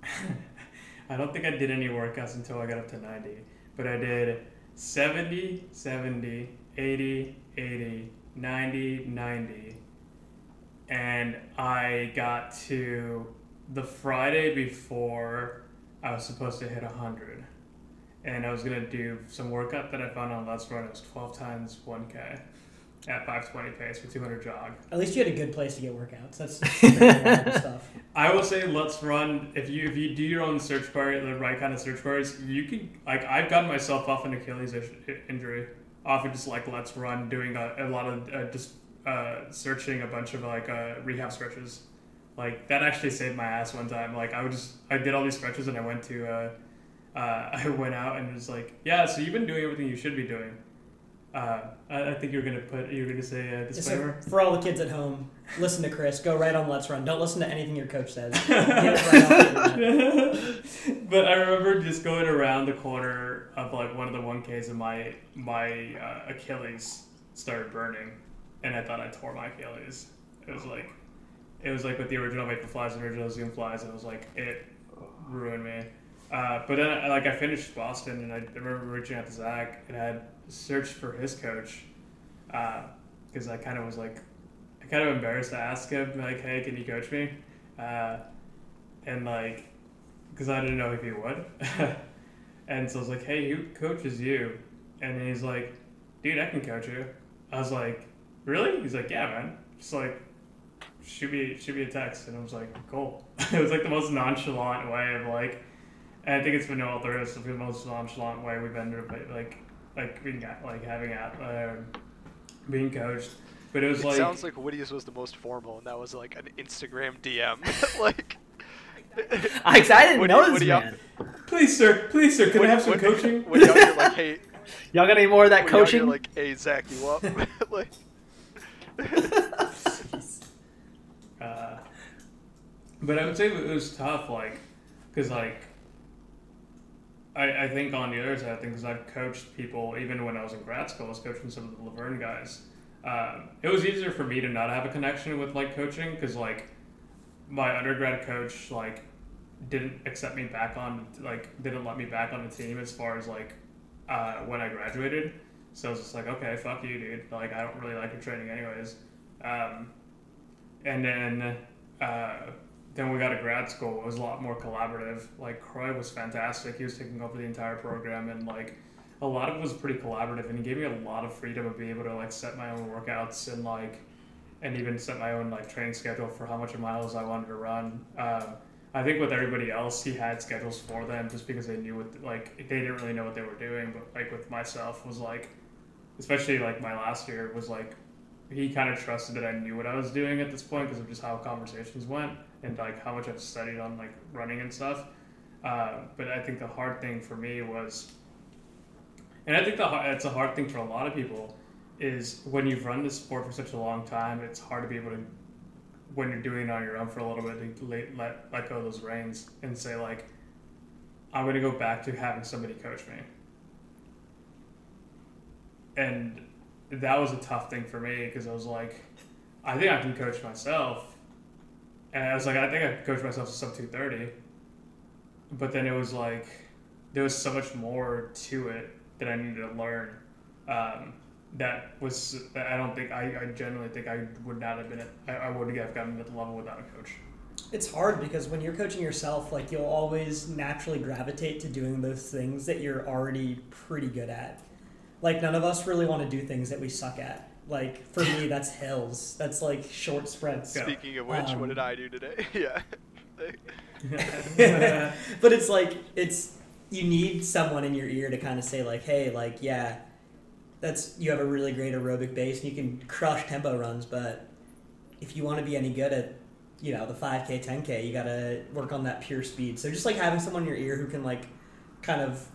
I don't think I did any workouts until I got up to 90, but I did 70, 70, 80, 80, 90, 90, and I got to the Friday before I was supposed to hit 100. And I was going to do some workout that I found on Let's Run. It was 12 times 1K at 520 pace for 200 jog. At least you had a good place to get workouts. That's, that's stuff. I will say, let's run. If you if you do your own search bar, the right kind of search bars, you can like I've gotten myself off an Achilles ish- injury off of just like let's run, doing a, a lot of uh, just uh, searching a bunch of like uh, rehab stretches. Like that actually saved my ass one time. Like I would just I did all these stretches and I went to uh, uh, I went out and it was like yeah so you've been doing everything you should be doing. Uh, I, I think you're gonna put you're gonna say a So disclaimer. for all the kids at home, listen to Chris. Go right on Let's Run. Don't listen to anything your coach says. Right off the internet. but I remember just going around the corner of like one of the 1Ks and my my uh, Achilles started burning, and I thought I tore my Achilles. It was like, it was like with the original Vaporflies and original Zoom flies. It was like it ruined me. Uh, but then I, like I finished Boston, and I remember reaching out to Zach and I had searched for his coach because I kind of was like, I kind of embarrassed to ask him like, hey, can you coach me? Uh, and like because I didn't know if he would. and so I was like, hey, who coaches you? And he's like, dude, I can coach you. I was like, really? He's like, yeah, man. Just like, shoot me, shoot me a text. And I was like, cool. it was like the most nonchalant way of like, and I think it's been all through. It's the most nonchalant way we've ended up like, like being at, like having at, um, being coached. But it was It like, sounds like Woody's was the most formal, and that was like an Instagram DM. like, I, I didn't Woody- know this Woody out- man. please, sir, please, sir, can I have some Woody- coaching? Woody out here like, hey, Y'all got any more of that Woody out here coaching? like, hey, Zach, you up? like, Uh, but I would say it was tough, like, because like, I, I think on the other side of things, I've coached people even when I was in grad school. I was coaching some of the La Verne guys. Um, it was easier for me to not have a connection with like coaching because like my undergrad coach like didn't accept me back on like didn't let me back on the team as far as like uh, when I graduated. So I was just like, okay, fuck you, dude. Like I don't really like your training anyways. Um, and then uh, then we got to grad school. It was a lot more collaborative. Like Croy was fantastic. He was taking over the entire program, and like a lot of it was pretty collaborative. And he gave me a lot of freedom of being able to like set my own workouts and like and even set my own like training schedule for how much miles I wanted to run. Um, I think with everybody else, he had schedules for them just because they knew what like they didn't really know what they were doing. But like with myself, was like especially like my last year was like he kind of trusted that I knew what I was doing at this point because of just how conversations went and like how much I've studied on like running and stuff. Uh, but I think the hard thing for me was, and I think the it's a hard thing for a lot of people, is when you've run this sport for such a long time, it's hard to be able to, when you're doing it on your own for a little bit, to let let, let go of those reins and say like, I'm gonna go back to having somebody coach me. And that was a tough thing for me because I was like, I think I can coach myself. And I was like, I think I can coach myself to sub 230. But then it was like, there was so much more to it that I needed to learn. Um, that was, that I don't think, I, I generally think I would not have been, at, I, I wouldn't have gotten to the level without a coach. It's hard because when you're coaching yourself, like you'll always naturally gravitate to doing those things that you're already pretty good at. Like none of us really want to do things that we suck at. Like for me, that's hills. That's like short sprints. Yeah. speaking of which, Um, what did I do today? yeah. but it's like it's you need someone in your ear to kind of say like, hey, like yeah, that's you have a really great aerobic base and you can crush tempo runs, but if you want to be any good at you know the 5k 10k you got to work on that pure speed so just like having someone in your ear who can like kind of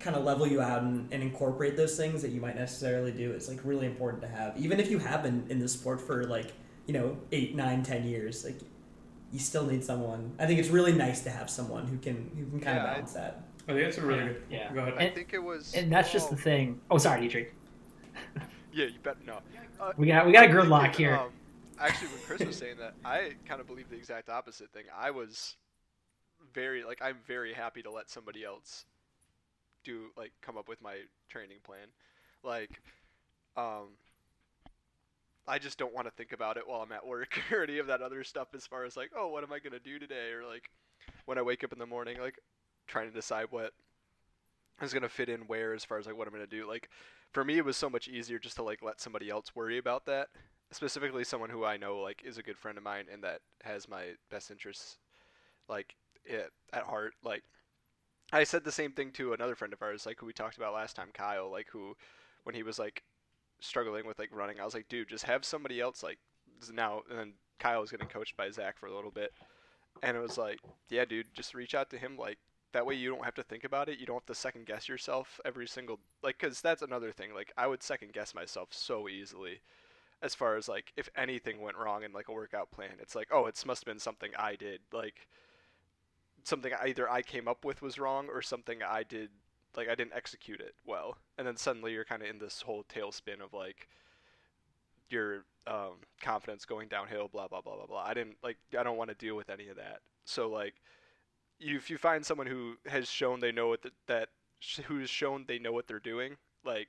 kind of level you out and, and incorporate those things that you might necessarily do is like really important to have even if you have been in the sport for like you know eight nine ten years like you still need someone i think it's really nice to have someone who can who can kind Yeah, of I- balance that I think that's a really Yeah, good, yeah. go ahead. I think it was. And that's just the thing. Oh, sorry, Dietrich. Yeah, you bet. No. Uh, We got we got a I'm gridlock here. um, actually, when Chris was saying that, I kind of believe the exact opposite thing. I was very like I'm very happy to let somebody else do like come up with my training plan. Like, um, I just don't want to think about it while I'm at work or any of that other stuff. As far as like, oh, what am I gonna do today, or like when I wake up in the morning, like trying to decide what is gonna fit in where as far as like what I'm gonna do. Like for me, it was so much easier just to like let somebody else worry about that. Specifically, someone who I know like is a good friend of mine and that has my best interests like it, at heart. Like I said the same thing to another friend of ours, like who we talked about last time, Kyle. Like who, when he was like struggling with like running, I was like, dude, just have somebody else like now. And then Kyle was getting coached by Zach for a little bit, and it was like, yeah, dude, just reach out to him. Like that way, you don't have to think about it. You don't have to second guess yourself every single like, cause that's another thing. Like I would second guess myself so easily. As far as like if anything went wrong in like a workout plan, it's like oh, it must have been something I did. Like something either I came up with was wrong or something I did like I didn't execute it well. And then suddenly you're kind of in this whole tailspin of like your um, confidence going downhill, blah blah blah blah blah. I didn't like I don't want to deal with any of that. So like if you find someone who has shown they know what the, that who's shown they know what they're doing, like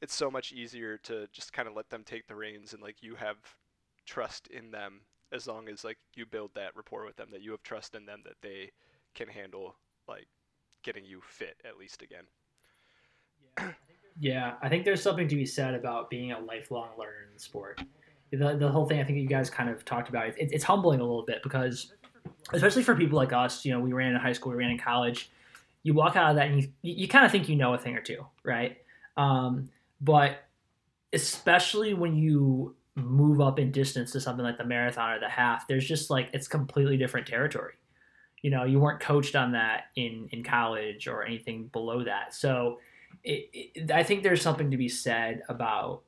it's so much easier to just kind of let them take the reins and like you have trust in them as long as like you build that rapport with them that you have trust in them that they can handle like getting you fit at least again. Yeah, I think there's something to be said about being a lifelong learner in the sport. The, the whole thing I think you guys kind of talked about, it, it's humbling a little bit because, especially for people like us, you know, we ran in high school, we ran in college, you walk out of that and you, you kind of think you know a thing or two, right? Um, but especially when you move up in distance to something like the marathon or the half, there's just like, it's completely different territory. You know you weren't coached on that in in college or anything below that. So it, it, i think there's something to be said about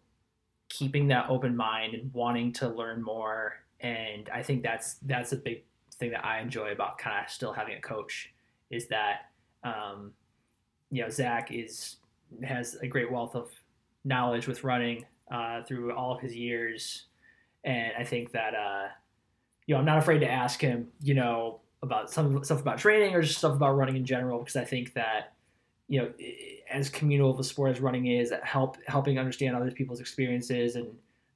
keeping that open mind and wanting to learn more. And i think that's that's a big thing that i enjoy about kind of still having a coach is that um, you know zach is has a great wealth of knowledge with running uh, through all of his years and i think that uh, you know i'm not afraid to ask him you know about some stuff about training or just stuff about running in general because I think that you know as communal of a sport as running is help helping understand other people's experiences and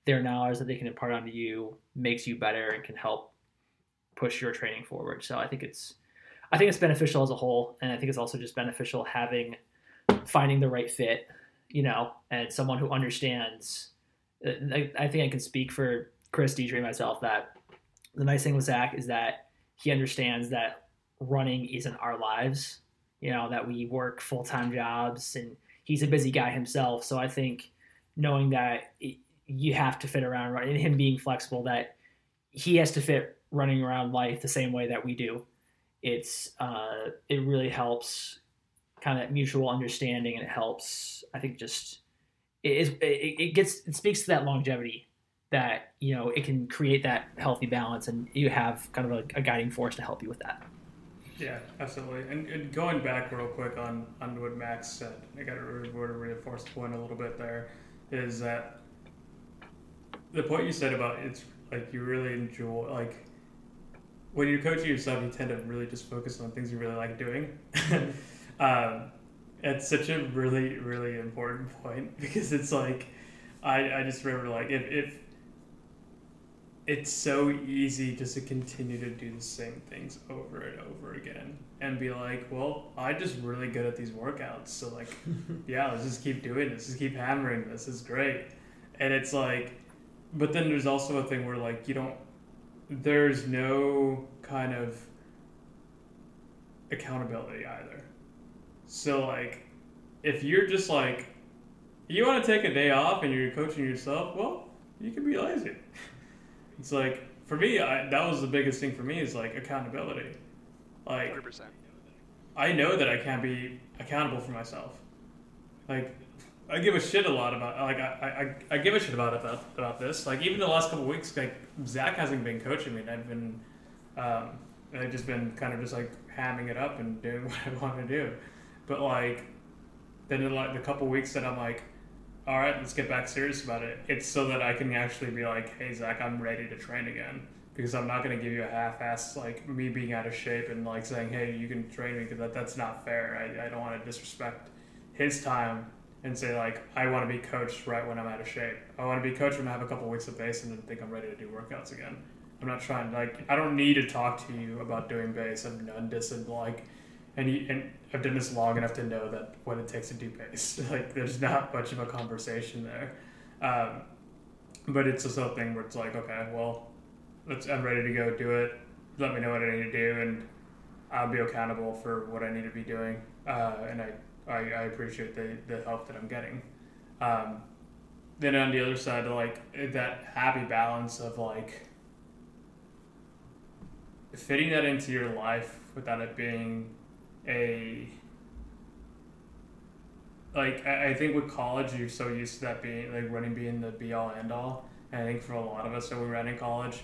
their knowledge that they can impart onto you makes you better and can help push your training forward. So I think it's I think it's beneficial as a whole and I think it's also just beneficial having finding the right fit, you know, and someone who understands uh, I, I think I can speak for Chris, Dietrich, myself that the nice thing with Zach is that he understands that running isn't our lives. You know that we work full time jobs, and he's a busy guy himself. So I think knowing that it, you have to fit around running, and him being flexible, that he has to fit running around life the same way that we do. It's uh, it really helps kind of that mutual understanding, and it helps. I think just it it, it gets it speaks to that longevity that you know it can create that healthy balance and you have kind of a, a guiding force to help you with that yeah absolutely and, and, going back real quick on on what max said i got to reinforce the point a little bit there is that the point you said about it's like you really enjoy like when you're coaching yourself you tend to really just focus on things you really like doing um, it's such a really really important point because it's like I, I just remember like if, if it's so easy just to continue to do the same things over and over again and be like, well, I'm just really good at these workouts. So, like, yeah, let's just keep doing this. Just keep hammering this. It's great. And it's like, but then there's also a thing where, like, you don't, there's no kind of accountability either. So, like, if you're just like, you want to take a day off and you're coaching yourself, well, you can be lazy. It's like for me, I, that was the biggest thing for me is like accountability. Like, 100%. I know that I can't be accountable for myself. Like, I give a shit a lot about like I, I, I give a shit about about, about this. Like even the last couple weeks, like Zach hasn't been coaching me, and I've been um, I've just been kind of just like hamming it up and doing what I want to do. But like then in like the couple weeks that I'm like all right, let's get back serious about it. It's so that I can actually be like, hey, Zach, I'm ready to train again. Because I'm not going to give you a half-ass, like, me being out of shape and, like, saying, hey, you can train me, because that, that's not fair. I, I don't want to disrespect his time and say, like, I want to be coached right when I'm out of shape. I want to be coached when I have a couple weeks of base and then think I'm ready to do workouts again. I'm not trying, like, I don't need to talk to you about doing base. I'm done dissing, like, and you, and I've done this long enough to know that what it takes to do base. like there's not much of a conversation there, um, but it's just thing where it's like, okay, well, let's I'm ready to go do it. Let me know what I need to do, and I'll be accountable for what I need to be doing. Uh, and I, I, I appreciate the, the help that I'm getting. Um, then on the other side, like that happy balance of like fitting that into your life without it being a like I, I think with college you're so used to that being like running being the be all end all. And I think for a lot of us that we ran in college,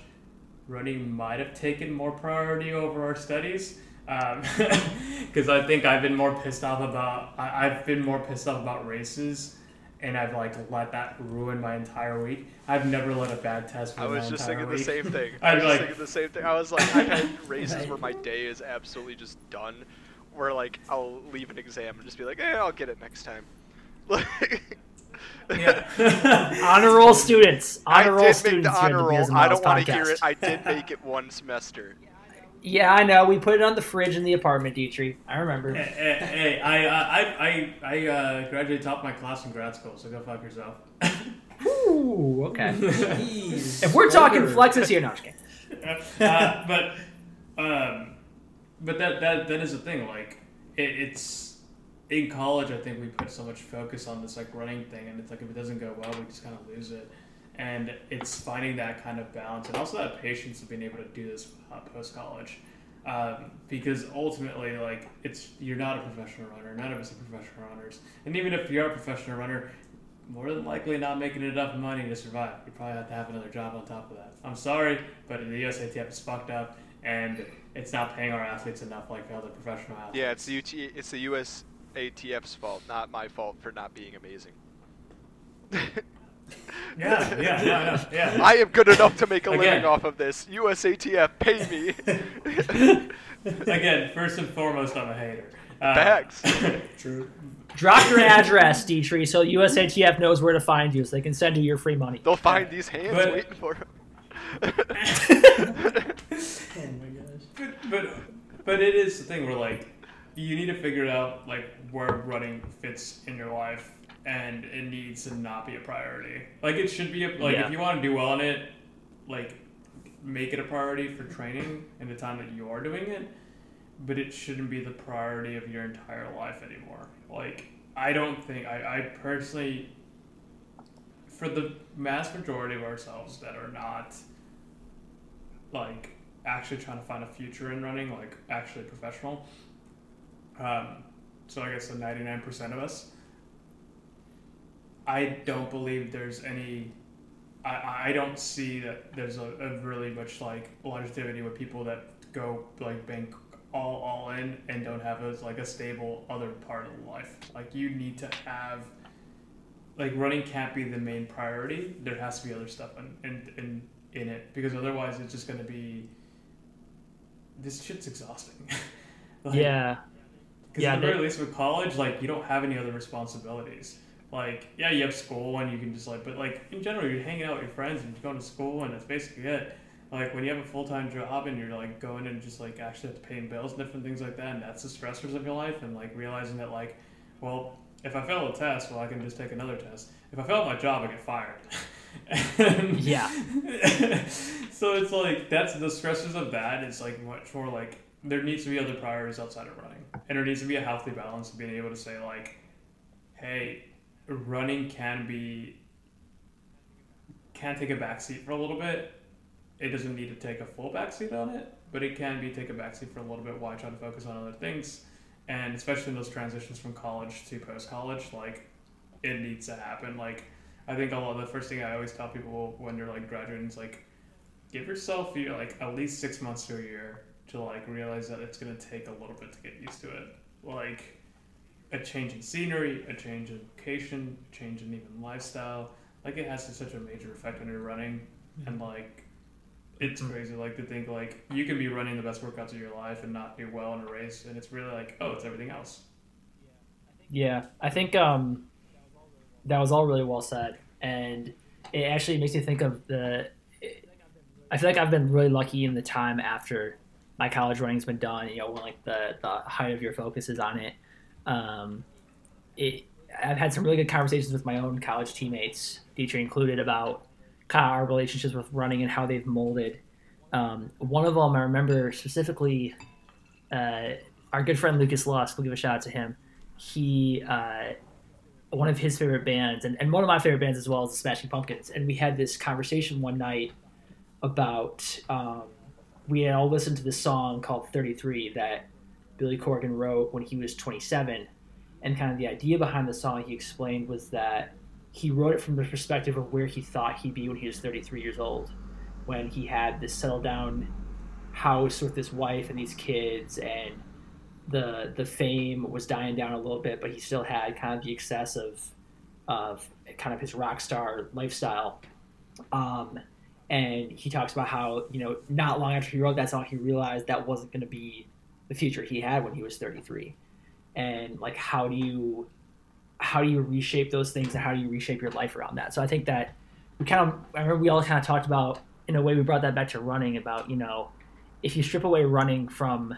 running might have taken more priority over our studies. Because um, I think I've been more pissed off about I, I've been more pissed off about races and I've like let that ruin my entire week. I've never let a bad test. I was just thinking week. the same thing. I was like, thinking the same thing. I was like, I've had races where my day is absolutely just done. Where like I'll leave an exam and just be like, eh, I'll get it next time. yeah. honor roll students. Honor I roll students. the honor the. I don't want to hear it. I did make it one semester. Yeah, I know. We put it on the fridge in the apartment, Dietrich. I remember. Hey, hey, hey I, I, I, I uh, graduated top of my class in grad school, so go fuck yourself. Ooh, okay. if we're talking flexes here, no, I'm just kidding. Uh, but, um, but that, that, that is the thing. Like, it, it's in college. I think we put so much focus on this like running thing, and it's like if it doesn't go well, we just kind of lose it. And it's finding that kind of balance, and also that patience of being able to do this uh, post college. Um, because ultimately, like it's you're not a professional runner. None of us are professional runners, and even if you're a professional runner, more than likely not making enough money to survive. You probably have to have another job on top of that. I'm sorry, but the USATF is fucked up, and it's not paying our athletes enough like other professional athletes. Yeah, it's the UT, it's the USATF's fault, not my fault for not being amazing. yeah, yeah, yeah, yeah. I am good enough to make a Again. living off of this. USATF, pay me. Again, first and foremost, I'm a hater. Uh, Facts. True. Drop your address, Dietrich, so USATF knows where to find you, so they can send you your free money. They'll find these hands but, waiting for them. My gosh. But, but, but it is the thing where like you need to figure out like where running fits in your life and it needs to not be a priority. Like it should be a, like yeah. if you want to do well in it, like make it a priority for training in the time that you are doing it, but it shouldn't be the priority of your entire life anymore. Like I don't think I, I personally for the mass majority of ourselves that are not like actually trying to find a future in running, like actually professional. Um, so I guess the ninety nine percent of us I don't believe there's any. I, I don't see that there's a, a really much like longevity with people that go like bank all all in and don't have like a stable other part of life. Like you need to have like running can't be the main priority. There has to be other stuff in in in, in it because otherwise it's just gonna be this shit's exhausting. like, yeah. Because yeah, at the very least with college, like you don't have any other responsibilities like yeah you have school and you can just like but like in general you're hanging out with your friends and you're going to school and that's basically it like when you have a full-time job and you're like going and just like actually have to pay bills and different things like that and that's the stressors of your life and like realizing that like well if i fail a test well i can just take another test if i fail my job i get fired yeah so it's like that's the stressors of that it's like much more like there needs to be other priorities outside of running and there needs to be a healthy balance of being able to say like hey running can be can take a backseat for a little bit. It doesn't need to take a full backseat on it, but it can be take a backseat for a little bit while I try to focus on other things. And especially in those transitions from college to post college, like it needs to happen. Like I think a lot of the first thing I always tell people when they're like graduating is like give yourself you like at least six months to a year to like realize that it's gonna take a little bit to get used to it. Like a change in scenery, a change in location, a change in even lifestyle. Like it has such a major effect on your running, mm-hmm. and like it's mm-hmm. crazy. Like to think like you can be running the best workouts of your life and not do well in a race, and it's really like oh, it's everything else. Yeah, I think um, that was all really well said, and it actually makes me think of the. I feel like I've been really lucky in the time after my college running's been done. You know, when like the the height of your focus is on it um, it, I've had some really good conversations with my own college teammates, Dietrich included, about kind of our relationships with running and how they've molded. Um, one of them I remember specifically, uh, our good friend Lucas Lusk. We'll give a shout out to him. He uh, one of his favorite bands and, and one of my favorite bands as well is the Smashing Pumpkins. And we had this conversation one night about um, we had all listened to this song called 33 that Billy Corgan wrote when he was 27. And kind of the idea behind the song he explained was that he wrote it from the perspective of where he thought he'd be when he was 33 years old, when he had this settled down house with his wife and these kids and the the fame was dying down a little bit, but he still had kind of the excess of of kind of his rock star lifestyle. Um, and he talks about how you know not long after he wrote that song, he realized that wasn't going to be the future he had when he was 33, and like how do you how do you reshape those things and how do you reshape your life around that? So I think that we kind of I remember we all kind of talked about in a way we brought that back to running about you know if you strip away running from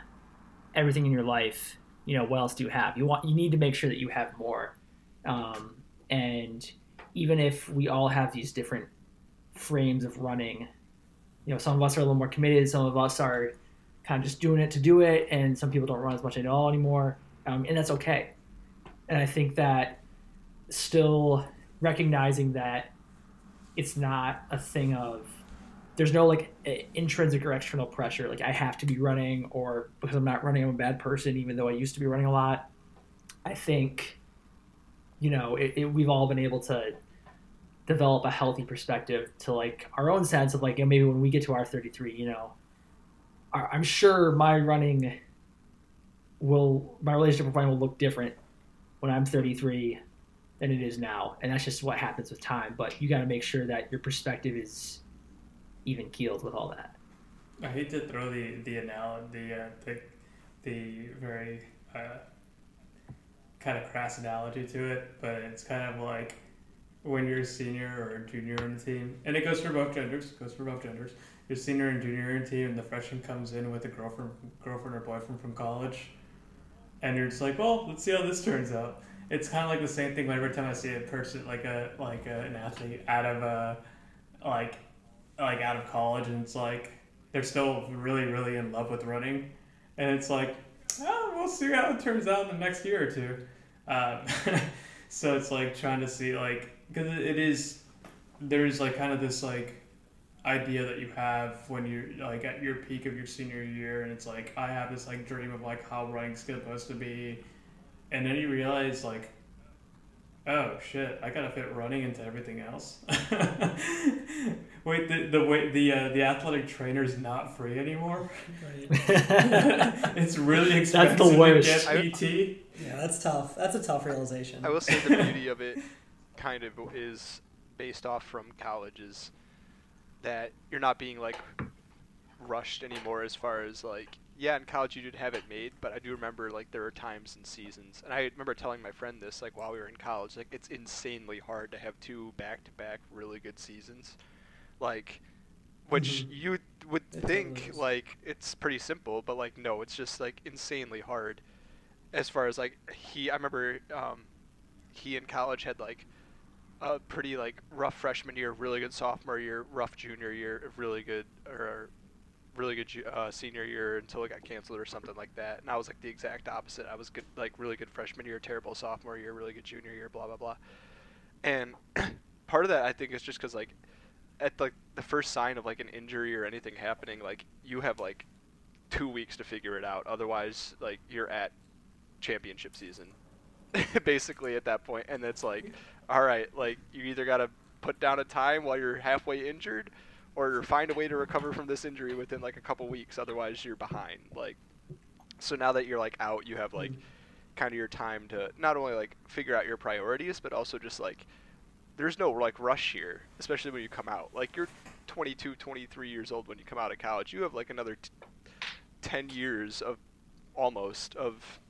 everything in your life, you know, what else do you have? You want you need to make sure that you have more. Um, and even if we all have these different frames of running, you know, some of us are a little more committed, some of us are kind of just doing it to do it, and some people don't run as much at all anymore, um, and that's okay. And I think that still recognizing that it's not a thing of there's no like intrinsic or external pressure like i have to be running or because i'm not running i'm a bad person even though i used to be running a lot. I think you know it, it, we've all been able to develop a healthy perspective to like our own sense of like you know, maybe when we get to our 33 you know our, i'm sure my running will my relationship with running will look different when i'm 33 than it is now. And that's just what happens with time. But you got to make sure that your perspective is even keeled with all that. I hate to throw the the analogy, the uh, the, the very uh, kind of crass analogy to it, but it's kind of like when you're a senior or a junior in the team, and it goes for both genders. It Goes for both genders. You're senior and junior in the team, and the freshman comes in with a girlfriend, girlfriend or boyfriend from college, and you're just like, well, let's see how this turns out. It's kind of like the same thing. Every time I see a person, like a like a, an athlete out of a like like out of college and it's like they're still really really in love with running. And it's like oh, we'll see how it turns out in the next year or two. Um, so it's like trying to see like because it is there's like kind of this like idea that you have when you're like at your peak of your senior year and it's like i have this like dream of like how running's supposed to be. And then you realize like oh shit, I gotta fit running into everything else. Wait, the the way the uh, the athletic trainer is not free anymore. Right. it's really expensive. That's the worst. To get PT. Yeah, that's tough. That's a tough realization. I will say the beauty of it, kind of, is based off from colleges, that you're not being like rushed anymore as far as like yeah, in college you did have it made, but I do remember like there were times and seasons, and I remember telling my friend this like while we were in college, like it's insanely hard to have two back-to-back really good seasons, like, which mm-hmm. you would it think like it's pretty simple, but like no, it's just like insanely hard, as far as like he, I remember um, he in college had like a pretty like rough freshman year, really good sophomore year, rough junior year, really good or really good uh, senior year until it got canceled or something like that. And I was like the exact opposite. I was good, like really good freshman year, terrible sophomore year, really good junior year, blah blah blah. And part of that I think is just because like at like the first sign of like an injury or anything happening, like you have like two weeks to figure it out. Otherwise, like you're at championship season, basically at that point. And it's like, all right, like you either got to put down a time while you're halfway injured or find a way to recover from this injury within like a couple weeks. Otherwise, you're behind. Like, so now that you're like out, you have like mm-hmm. kind of your time to not only like figure out your priorities, but also just like there's no like rush here, especially when you come out. Like you're 22, 23 years old when you come out of college. You have like another t- 10 years of almost of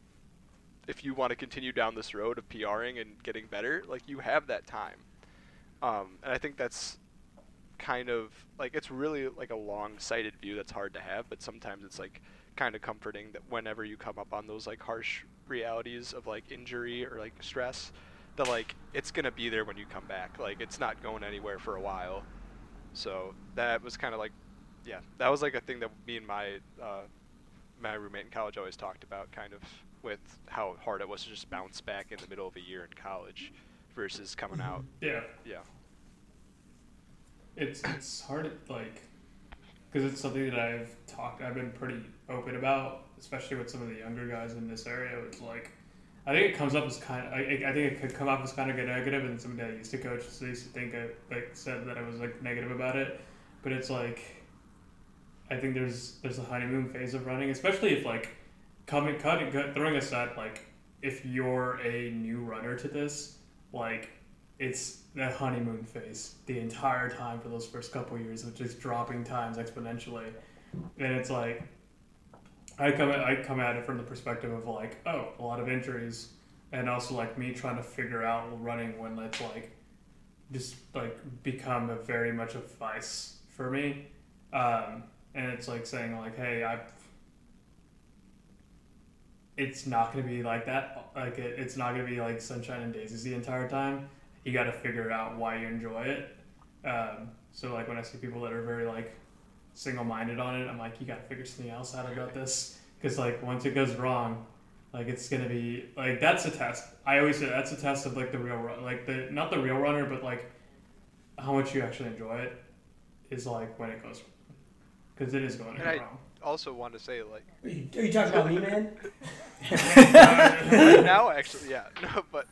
if you want to continue down this road of PRing and getting better, like you have that time. Um, and I think that's kind of like it's really like a long-sighted view that's hard to have, but sometimes it's like kind of comforting that whenever you come up on those like harsh realities of like injury or like stress, that like it's gonna be there when you come back. Like it's not going anywhere for a while. So that was kind of like, yeah, that was like a thing that me and my uh, my roommate in college always talked about, kind of with how hard it was to just bounce back in the middle of a year in college. versus coming out. Yeah. Yeah. It's it's hard to like because it's something that I've talked I've been pretty open about, especially with some of the younger guys in this area. It's like I think it comes up as kind of I, I think it could come up as kind of negative, and somebody that used to coach so used to think I like said that I was like negative about it, but it's like I think there's there's a honeymoon phase of running, especially if like coming cutting throwing aside like if you're a new runner to this, like it's the honeymoon phase the entire time for those first couple years of just dropping times exponentially, and it's like I come at, I come at it from the perspective of like oh a lot of injuries and also like me trying to figure out running when it's like just like become a very much a vice for me. Um, and it's like saying like hey I it's not going to be like that like it, it's not going to be like sunshine and daisies the entire time you got to figure out why you enjoy it. Um, so like when I see people that are very like single-minded on it i'm like you got to figure something else out about this. Because like once it goes wrong like it's gonna be like that's a test. I always say that's a test of like the real run like the not the real runner but like how much you actually enjoy it is like when it goes because it is going And I- wrong. Also, want to say like Are you, are you talking about me, man? right now, actually, yeah, no, but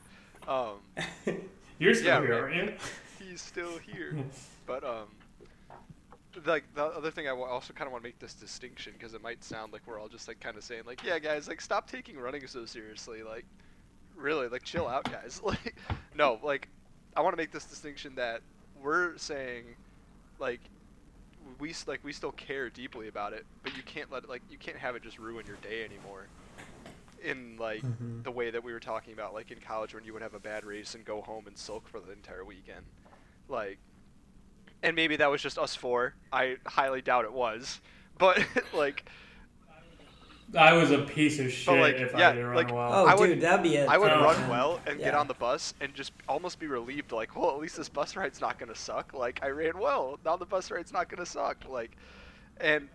um, you're still Yeah, here right. aren't you he's still here. But um, like the other thing, I also kind of want to make this distinction because it might sound like we're all just like kind of saying like, yeah, guys, like stop taking running so seriously. Like, really, like chill out, guys. Like, no, like I want to make this distinction that we're saying, like, we like we still care deeply about it, but you can't let it like you can't have it just ruin your day anymore. In like Mhm. the way that we were talking about, like in college when you would have a bad race and go home and sulk for the entire weekend, like, and maybe that was just us four. I highly doubt it was, but like i was a piece of shit like, if yeah, i didn't run like, well Oh, I would- dude, that'd be it. I would Oh, run man. well and get on the bus and just almost be relieved, like, well, at least this bus ride's not gonna suck. Like I ran well, now the bus ride's not gonna suck. Like, and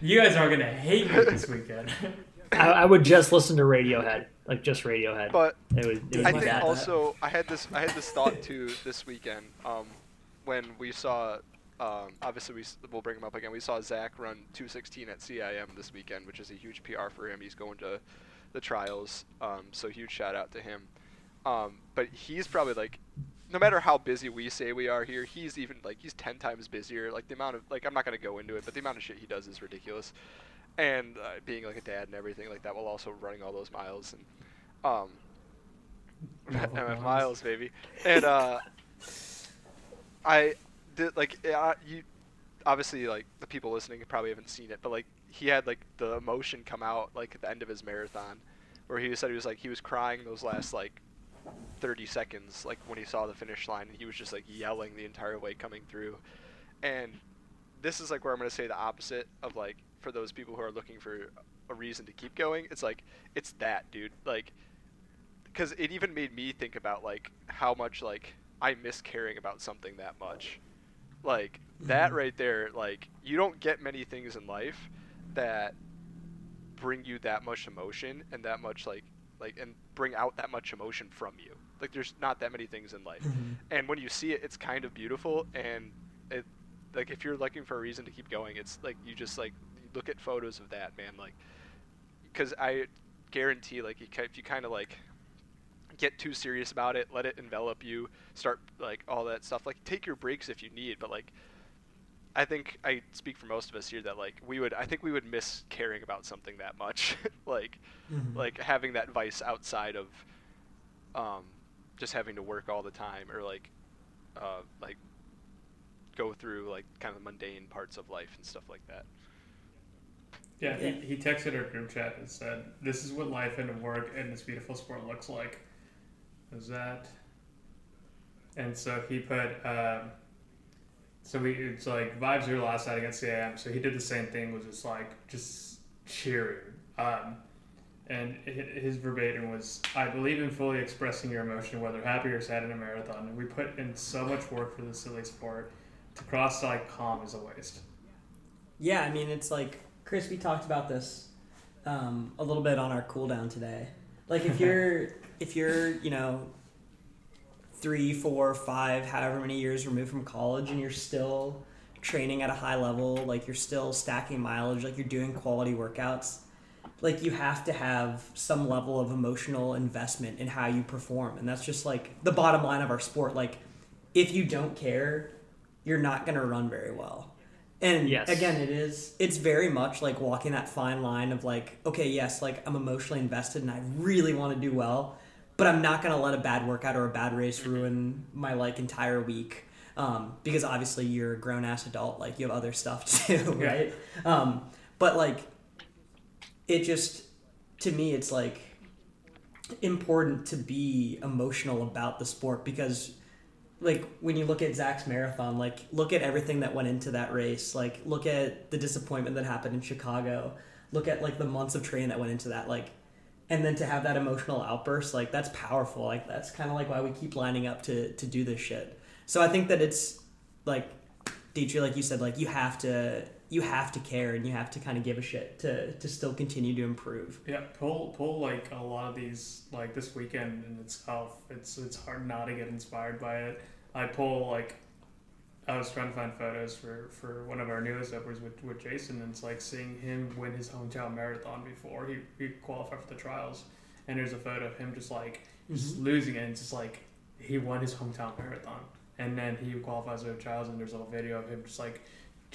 you guys are gonna hate me this weekend I, I would just listen to Radiohead, like just Radiohead. but it was, it I think bad. also I had this I had this thought too this weekend um, when we saw um, obviously we, we'll bring him up again. We saw Zach run 216 at CIM this weekend, which is a huge PR for him. He's going to the trials, um, so huge shout out to him. Um, but he's probably like, no matter how busy we say we are here, he's even like he's 10 times busier. Like the amount of like I'm not gonna go into it, but the amount of shit he does is ridiculous. And uh, being like a dad and everything like that, while also running all those miles and um, Miles. MF Miles, baby. And uh, I did like uh, you. Obviously, like the people listening probably haven't seen it, but like he had like the emotion come out like at the end of his marathon, where he said he was like he was crying those last like 30 seconds, like when he saw the finish line, and he was just like yelling the entire way coming through. And this is like where I'm gonna say the opposite of like for those people who are looking for a reason to keep going. It's like it's that dude, like because it even made me think about like how much like I miss caring about something that much. Like that Mhm. right there, like you don't get many things in life that bring you that much emotion and that much like like and bring out that much emotion from you. Like there's not that many things in life. Mhm. And when you see it, it's kind of beautiful and it like if you're looking for a reason to keep going, it's like you just like look at photos of that, man, like cuz I guarantee like if you kind of like get too serious about it, let it envelop you, start like all that stuff. Like take your breaks if you need, but like I think I speak for most of us here that like we would I think we would miss caring about something that much. like Mhm. like having that vice outside of um just having to work all the time or like uh like go through like kind of mundane parts of life and stuff like that. Yeah, Yeah. He, he texted our group chat and said, "This is what life and work and this beautiful sport looks like." Was that? And so he put, um, so we it's like vibes were last night against CIM. So he did the same thing, was just like just cheering. Um, and his verbatim was, "I believe in fully expressing your emotion, whether happy or sad in a marathon. And we put in so much work for this silly sport. To cross like calm is a waste." Yeah, I mean, it's like Chris. We talked about this um, a little bit on our cool down today. Like, if you're if you're you know three, four, five, however many years removed from college, and you're still training at a high level, like you're still stacking mileage, like you're doing quality workouts, like you have to have some level of emotional investment in how you perform. And that's just like the bottom line of our sport. Like if you don't care, you're not going to run very well. And Yes. again, it is it's very much like walking that fine line of like, okay, yes, like I'm emotionally invested and I really want to do well, but I'm not gonna let a bad workout or a bad race ruin my like entire week. Um, because obviously you're a grown ass adult, like you have other stuff to do, Yeah. right? Um, but like it just to me it's like important to be emotional about the sport because like when you look at Zach's marathon, like look at everything that went into that race. Like look at the disappointment that happened in Chicago. Look at like the months of training that went into that. Like and then to have that emotional outburst, like that's powerful. Like that's kind of like why we keep lining up to to do this shit. So I think that it's like Dietrich, like you said, like you have to you have to care and you have to kind of give a shit to to still continue to improve. Yeah, pull pull like a lot of these like this weekend in itself. It's it's hard not to get inspired by it. I pull like I was trying to find photos for for one of our newest uppers with with Jason, and it's like seeing him win his hometown marathon before he he qualified for the trials. And there's a photo of him just like just mm-hmm. losing it. And it's just like he won his hometown marathon, and then he qualifies for the trials. And there's a video of him just like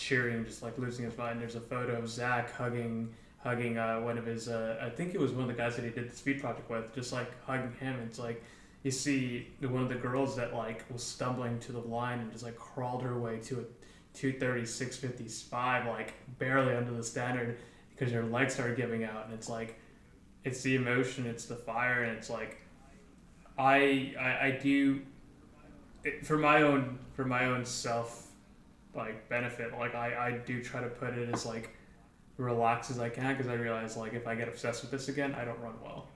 cheering, just like losing his mind. There's a photo of Zach hugging hugging uh, one of his uh, I think it was one of the guys that he did the speed project with, just like hugging him. It's like you see one of the girls that like was stumbling to the line and just like crawled her way to a 230 655 like barely under the standard because her legs started giving out and it's like it's the emotion it's the fire and it's like i i, I do it, for my own for my own self like benefit like i i do try to put it as like relax as i can because i realize like if i get obsessed with this again i don't run well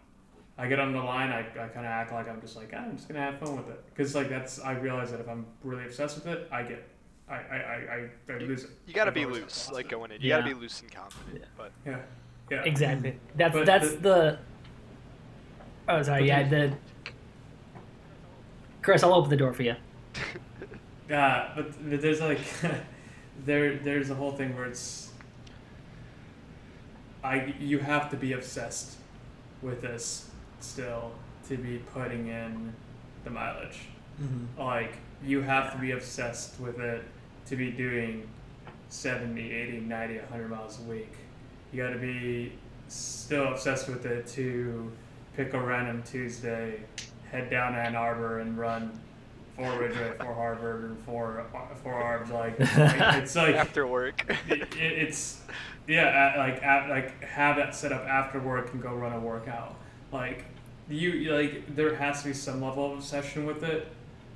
I get on the line, I, I kind of act like I'm just like, ah, I'm just going to have fun with it. Because, like, that's, I realize that if I'm really obsessed with it, I get, I, I, I, I, I lose it. You gotta I've be loose, like going in. You gotta be loose and confident. But Yeah. Yeah. Exactly. That's But that's the- the. Oh, sorry. Yeah, the- the. Chris, I'll open the door for you. Yeah, but there's like, there, there's a whole thing where it's, I, you have to be obsessed with this still to be putting in the mileage. Mm-hmm. like you have to be obsessed with it to be doing 70 80 90 100 miles a week you got to be still obsessed with it to pick a random tuesday head down to ann arbor and run four ridgeway four harvard and four four arbs like it's like after work, it, it, it's yeah, a- like at, like have that set up after work and go run a workout. Like you you- like there has to be some level of obsession with it,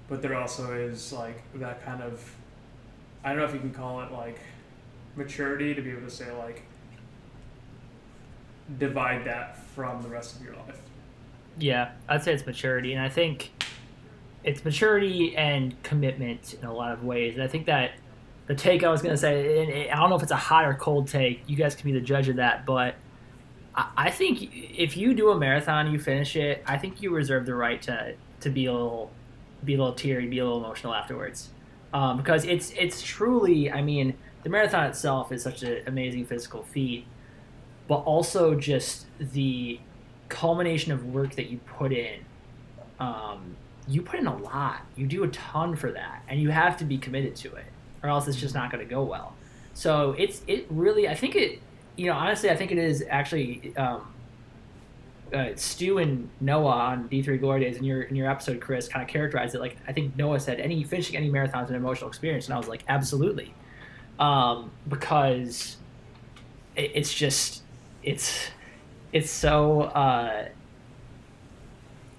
but there also is like that kind of I don't know if you can call it like maturity to be able to say like divide that from the rest of your life. Yeah, I'd say it's maturity, and I think it's maturity and commitment in a lot of ways. And I think that the take I was going to say, and I don't know if it's a hot or cold take. You guys can be the judge of that, but I I think if you do a marathon, you finish it. I think you reserve the right to to be a little be a little teary, be a little emotional afterwards, um, because it's it's truly. I mean, the marathon itself is such an amazing physical feat, but also just the culmination of work that you put in. Um, you put in a lot. You do a ton for that, and you have to be committed to it, or else it's just not going to go well. So it's it really. I think it. You know, honestly, I think it is actually. Um, uh, Stu and Noah on D3 Glory Days in your in your episode, Chris, kind of characterized it like I think Noah said any finishing any marathon is an emotional experience, and I was like, absolutely, um, because it, it's just it's it's so uh,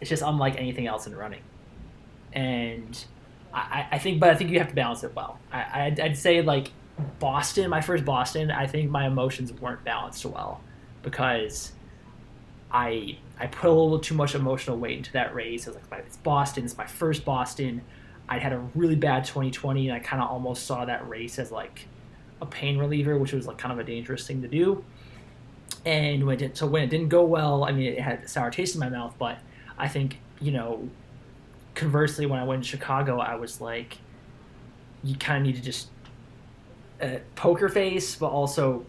it's just unlike anything else in running, and I, I think, but I think you have to balance it well. I, I'd, I'd say like Boston, my first Boston, I think my emotions weren't balanced well because I I put a little too much emotional weight into that race. I was like, it's Boston, it's my first Boston. I'd had a really bad 2020, and I kind of almost saw that race as like a pain reliever, which was like kind of a dangerous thing to do. And when it, so when it didn't go well, I mean, it had a sour taste in my mouth. But I think you know, conversely, when I went to Chicago, I was like, you kind of need to just uh, poker face, but also,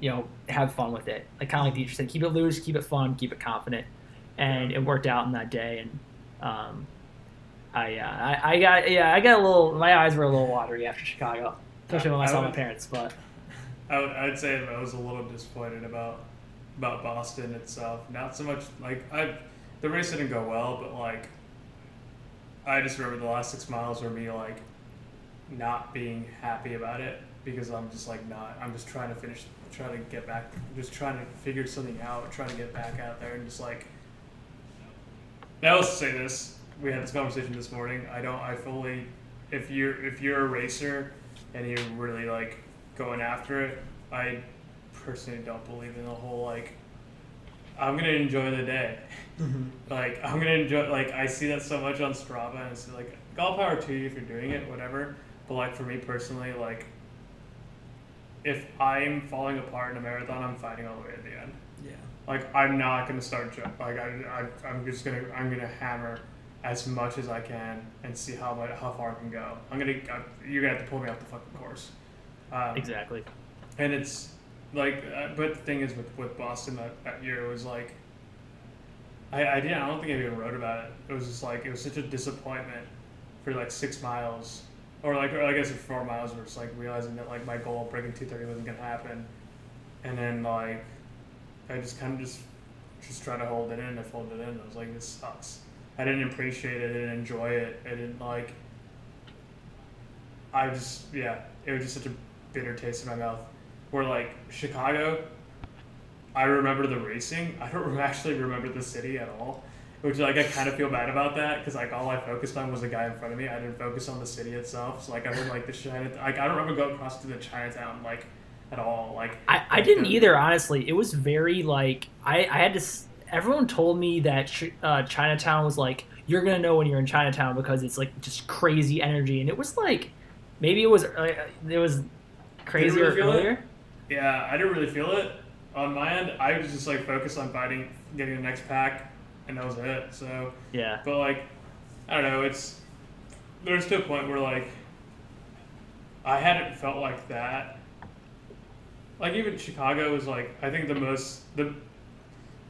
you know, have fun with it. Like kind of like Dietrich said, keep it loose, keep it fun, keep it confident, and it worked out in that day. And um, I, uh, I, I got yeah, I got a little. My eyes were a little watery after Chicago, especially when I I saw my parents. But I would, I'd say I was a little disappointed about about Boston itself. Not so much like I, the race didn't go well, but like I just remember the last six miles were me like not being happy about it because I'm just like not. I'm just trying to finish, trying to get back, just trying to figure something out, trying to get back out there, and just like. Now let's say this. We had this conversation this morning. I don't. I fully. If you're if you're a racer and you're really like going after it, I personally don't believe in the whole like. I'm gonna enjoy the day. Like I'm gonna enjoy. Like I see that so much on Strava, and it's like all power to you if you're doing it, whatever. But like for me personally, like if I'm falling apart in a marathon, I'm fighting all the way at the end. Yeah. Like I'm not gonna start jump. Like I, I I'm just gonna I'm gonna hammer as much as I can and see how much how far I can go. I'm gonna I, you're gonna have to pull me off the fucking course. Um, exactly, and it's like, uh, but the thing is with, with Boston that, that year it was like, I, I didn't, I don't think I even wrote about it. It was just like, it was such a disappointment for like six miles, or like, or I guess it's four miles, where it's like realizing that like my goal of breaking 230 wasn't gonna happen. And then like, I just kind of just, just try to hold it in I fold it in. I was like, this sucks. I didn't appreciate it, I didn't enjoy it, I didn't like, I just, yeah, it was just such a bitter taste in my mouth. Where like Chicago, I remember the racing. I don't actually remember the city at all, which like I kind of feel bad about that because like all I focused on was the guy in front of me. I didn't focus on the city itself. So like I heard like the China, like I don't remember going across to the Chinatown like at all. Like I, I didn't either. Honestly, it was very like I, I had to. Everyone told me that uh, Chinatown was like you're gonna know when you're in Chinatown because it's like just crazy energy, and it was like maybe it was uh, it was crazier really feel it? Yeah, I didn't really feel it on my end. I was just like focused on fighting, getting the next pack, and that was it. So. Yeah, But like, I don't know. It's there's to a point where like I hadn't felt like that. Like even Chicago was like I think the most the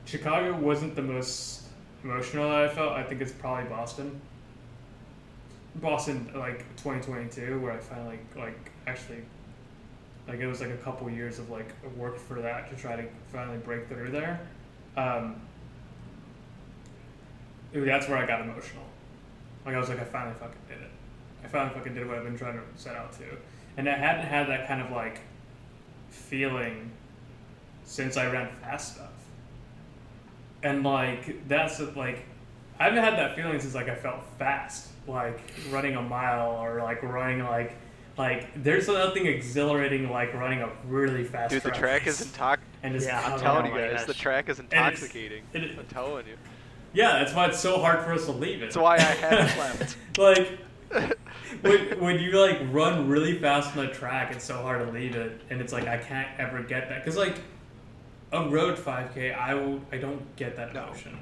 Chicago wasn't the most emotional that I felt. I think it's probably Boston. Boston like 2022 where I finally like actually like it was like a couple years of like work for that to try to finally break through there. Um, that's where I got emotional. Like I was like, I finally fucking did it. I finally fucking did what I've been trying to set out to, and I hadn't had that kind of like feeling since I ran fast stuff. And like that's like I haven't had that feeling since like I felt fast, like running a mile or like running like like there's nothing exhilarating like running a really fast. Dude, the track is intox. and just Yeah, I'm telling you guys, the track is And it's- intoxicating. it is- I'm telling you. yeah, that's why it's so hard for us to leave it. That's why I haven't left. like when, when you like run really fast on the track, it's so hard to leave it, and it's like I can't ever get that because like a road 5K, I will I don't get that No. emotion.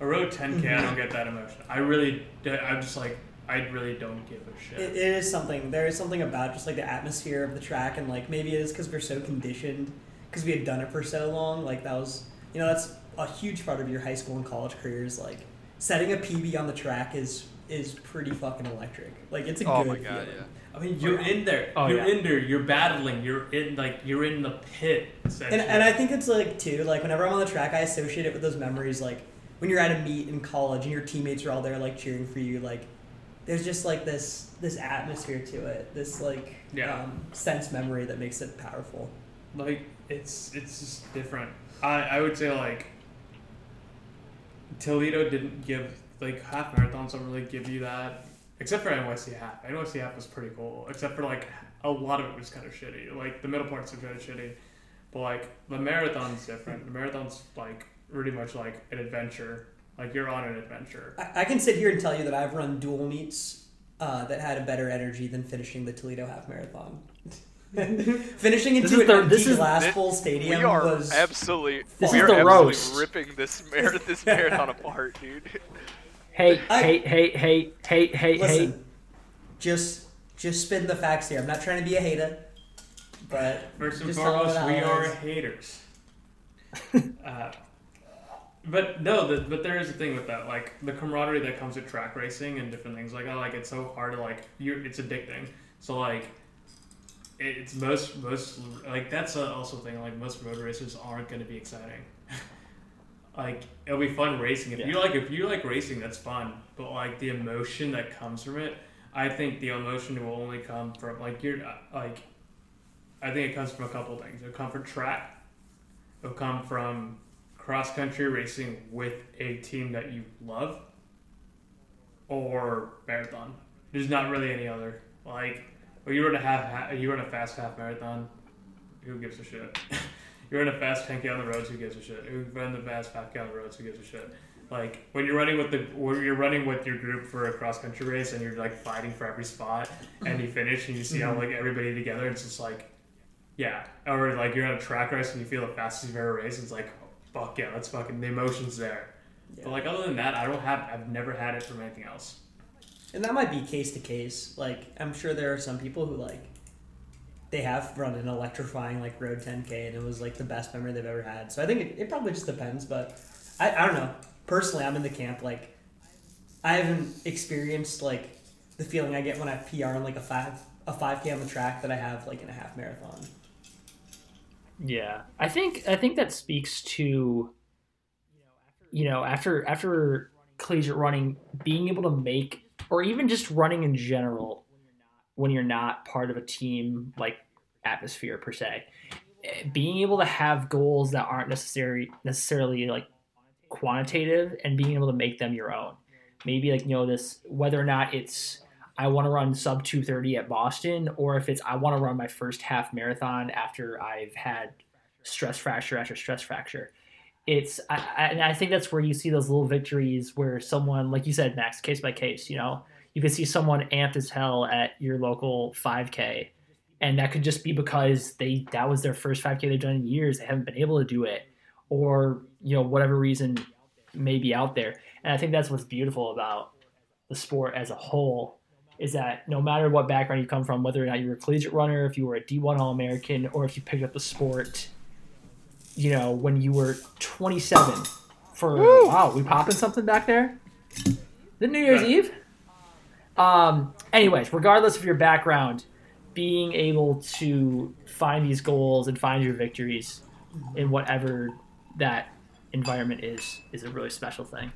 A road 10K, I mm-hmm. don't get that emotion. I really, I'm just like I really don't give a shit. It, it is something. There is something about just like the atmosphere of the track, and like maybe it is because we're so conditioned, because we had done it for so long. Like that was, you know, that's a huge part of your high school and college careers. Like setting a PB on the track is is pretty fucking electric. Like it's a Oh good my god, feeling. yeah. I mean, you're in there. Oh, you're yeah. in there. You're battling. You're in like you're in the pit. And, and I think it's like too like whenever I'm on the track, I associate it with those memories like when you're at a meet in college and your teammates are all there like cheering for you. Like there's just like this this atmosphere to it, this like Yeah. um, sense memory that makes it powerful. like it's it's just different. I I would say like Toledo didn't give like half marathons don't really give you that except for NYC half. NYC half was pretty cool except for like a lot of it was kind of shitty. Like the middle parts are kind of shitty, but like the marathon's different. The marathon's like really much like an adventure. Like you're on an adventure. I, I can sit here and tell you that I've run dual meets uh, that had a better energy than finishing the Toledo half marathon. finishing This into is an the- empty this is- glass Thi- full stadium we are was absolutely This we is are the absolutely roast. ripping this mar- this marathon apart, dude. Hey, I- hey, hey, hey, hey, hey, Listen, hey. just just spin the facts here. I'm not trying to be a hater, but First and foremost, we are haters. uh, but no, the, but there is a thing with that, like the camaraderie that comes with track racing and different things like that. Like it's so hard to like, you it's addicting. So like, it- it's most most like that's a also a thing. Like most road races aren't going to be exciting. like it'll be fun racing if you like if you like racing, that's fun. But like the emotion that comes from it, I think the emotion will only come from like you're uh, like I think it comes from a couple things. It'll come from track. It'll come from cross country racing with a team that you love, or marathon. There's not really any other like. Well, you run a half, ha- you run a fast half marathon. Who gives a shit? you run a fast 10k on the roads. Who gives a shit? Who run the fast 5k on the roads? Who gives a shit? Like when you're running with the when you're running with your group for a cross country race and you're like fighting for every spot and you finish and you see how mm-hmm. like everybody together. It's just like yeah, or like you're on a track race and you feel the fastest you've ever raced. It's like, fuck yeah, that's fucking the emotions there. Yeah. But like other than that, I don't have. I've never had it from anything else. and that might be case to case. Like I'm sure there are some people who like they have run an electrifying like road 10k and it was like the best memory they've ever had. So I think it, it probably just depends. But I, I don't know. Personally, I'm in the camp like I haven't experienced like the feeling I get when I PR on like a five a 5k on the track that I have like in a half marathon. Yeah, I think I think that speaks to you know after after collegiate running being able to make or even just running in general when you're not part of a team like atmosphere per se eh, being able to have goals that aren't necessary necessarily like quantitative and being able to make them your own. Maybe like you know this whether or not it's I want to run sub 230 at Boston, or if it's I want to run my first half marathon after I've had stress fracture after stress fracture. It's I, I, and I think that's where you see those little victories where someone, like you said, Max, case by case. You know, you can see someone amped as hell at your local 5K, and that could just be because they that was their first 5K they've done in years. They haven't been able to do it, or you know whatever reason may be out there. And I think that's what's beautiful about the sport as a whole is that no matter what background you come from, whether or not you were a collegiate runner, if you were a D1 All American, or if you picked up the sport, you know, when you were 27 for wow, we popping something back there? The New Year's Yeah. Eve? Um, anyways, regardless of your background, being able to find these goals and find your victories in whatever that environment is is a really special thing.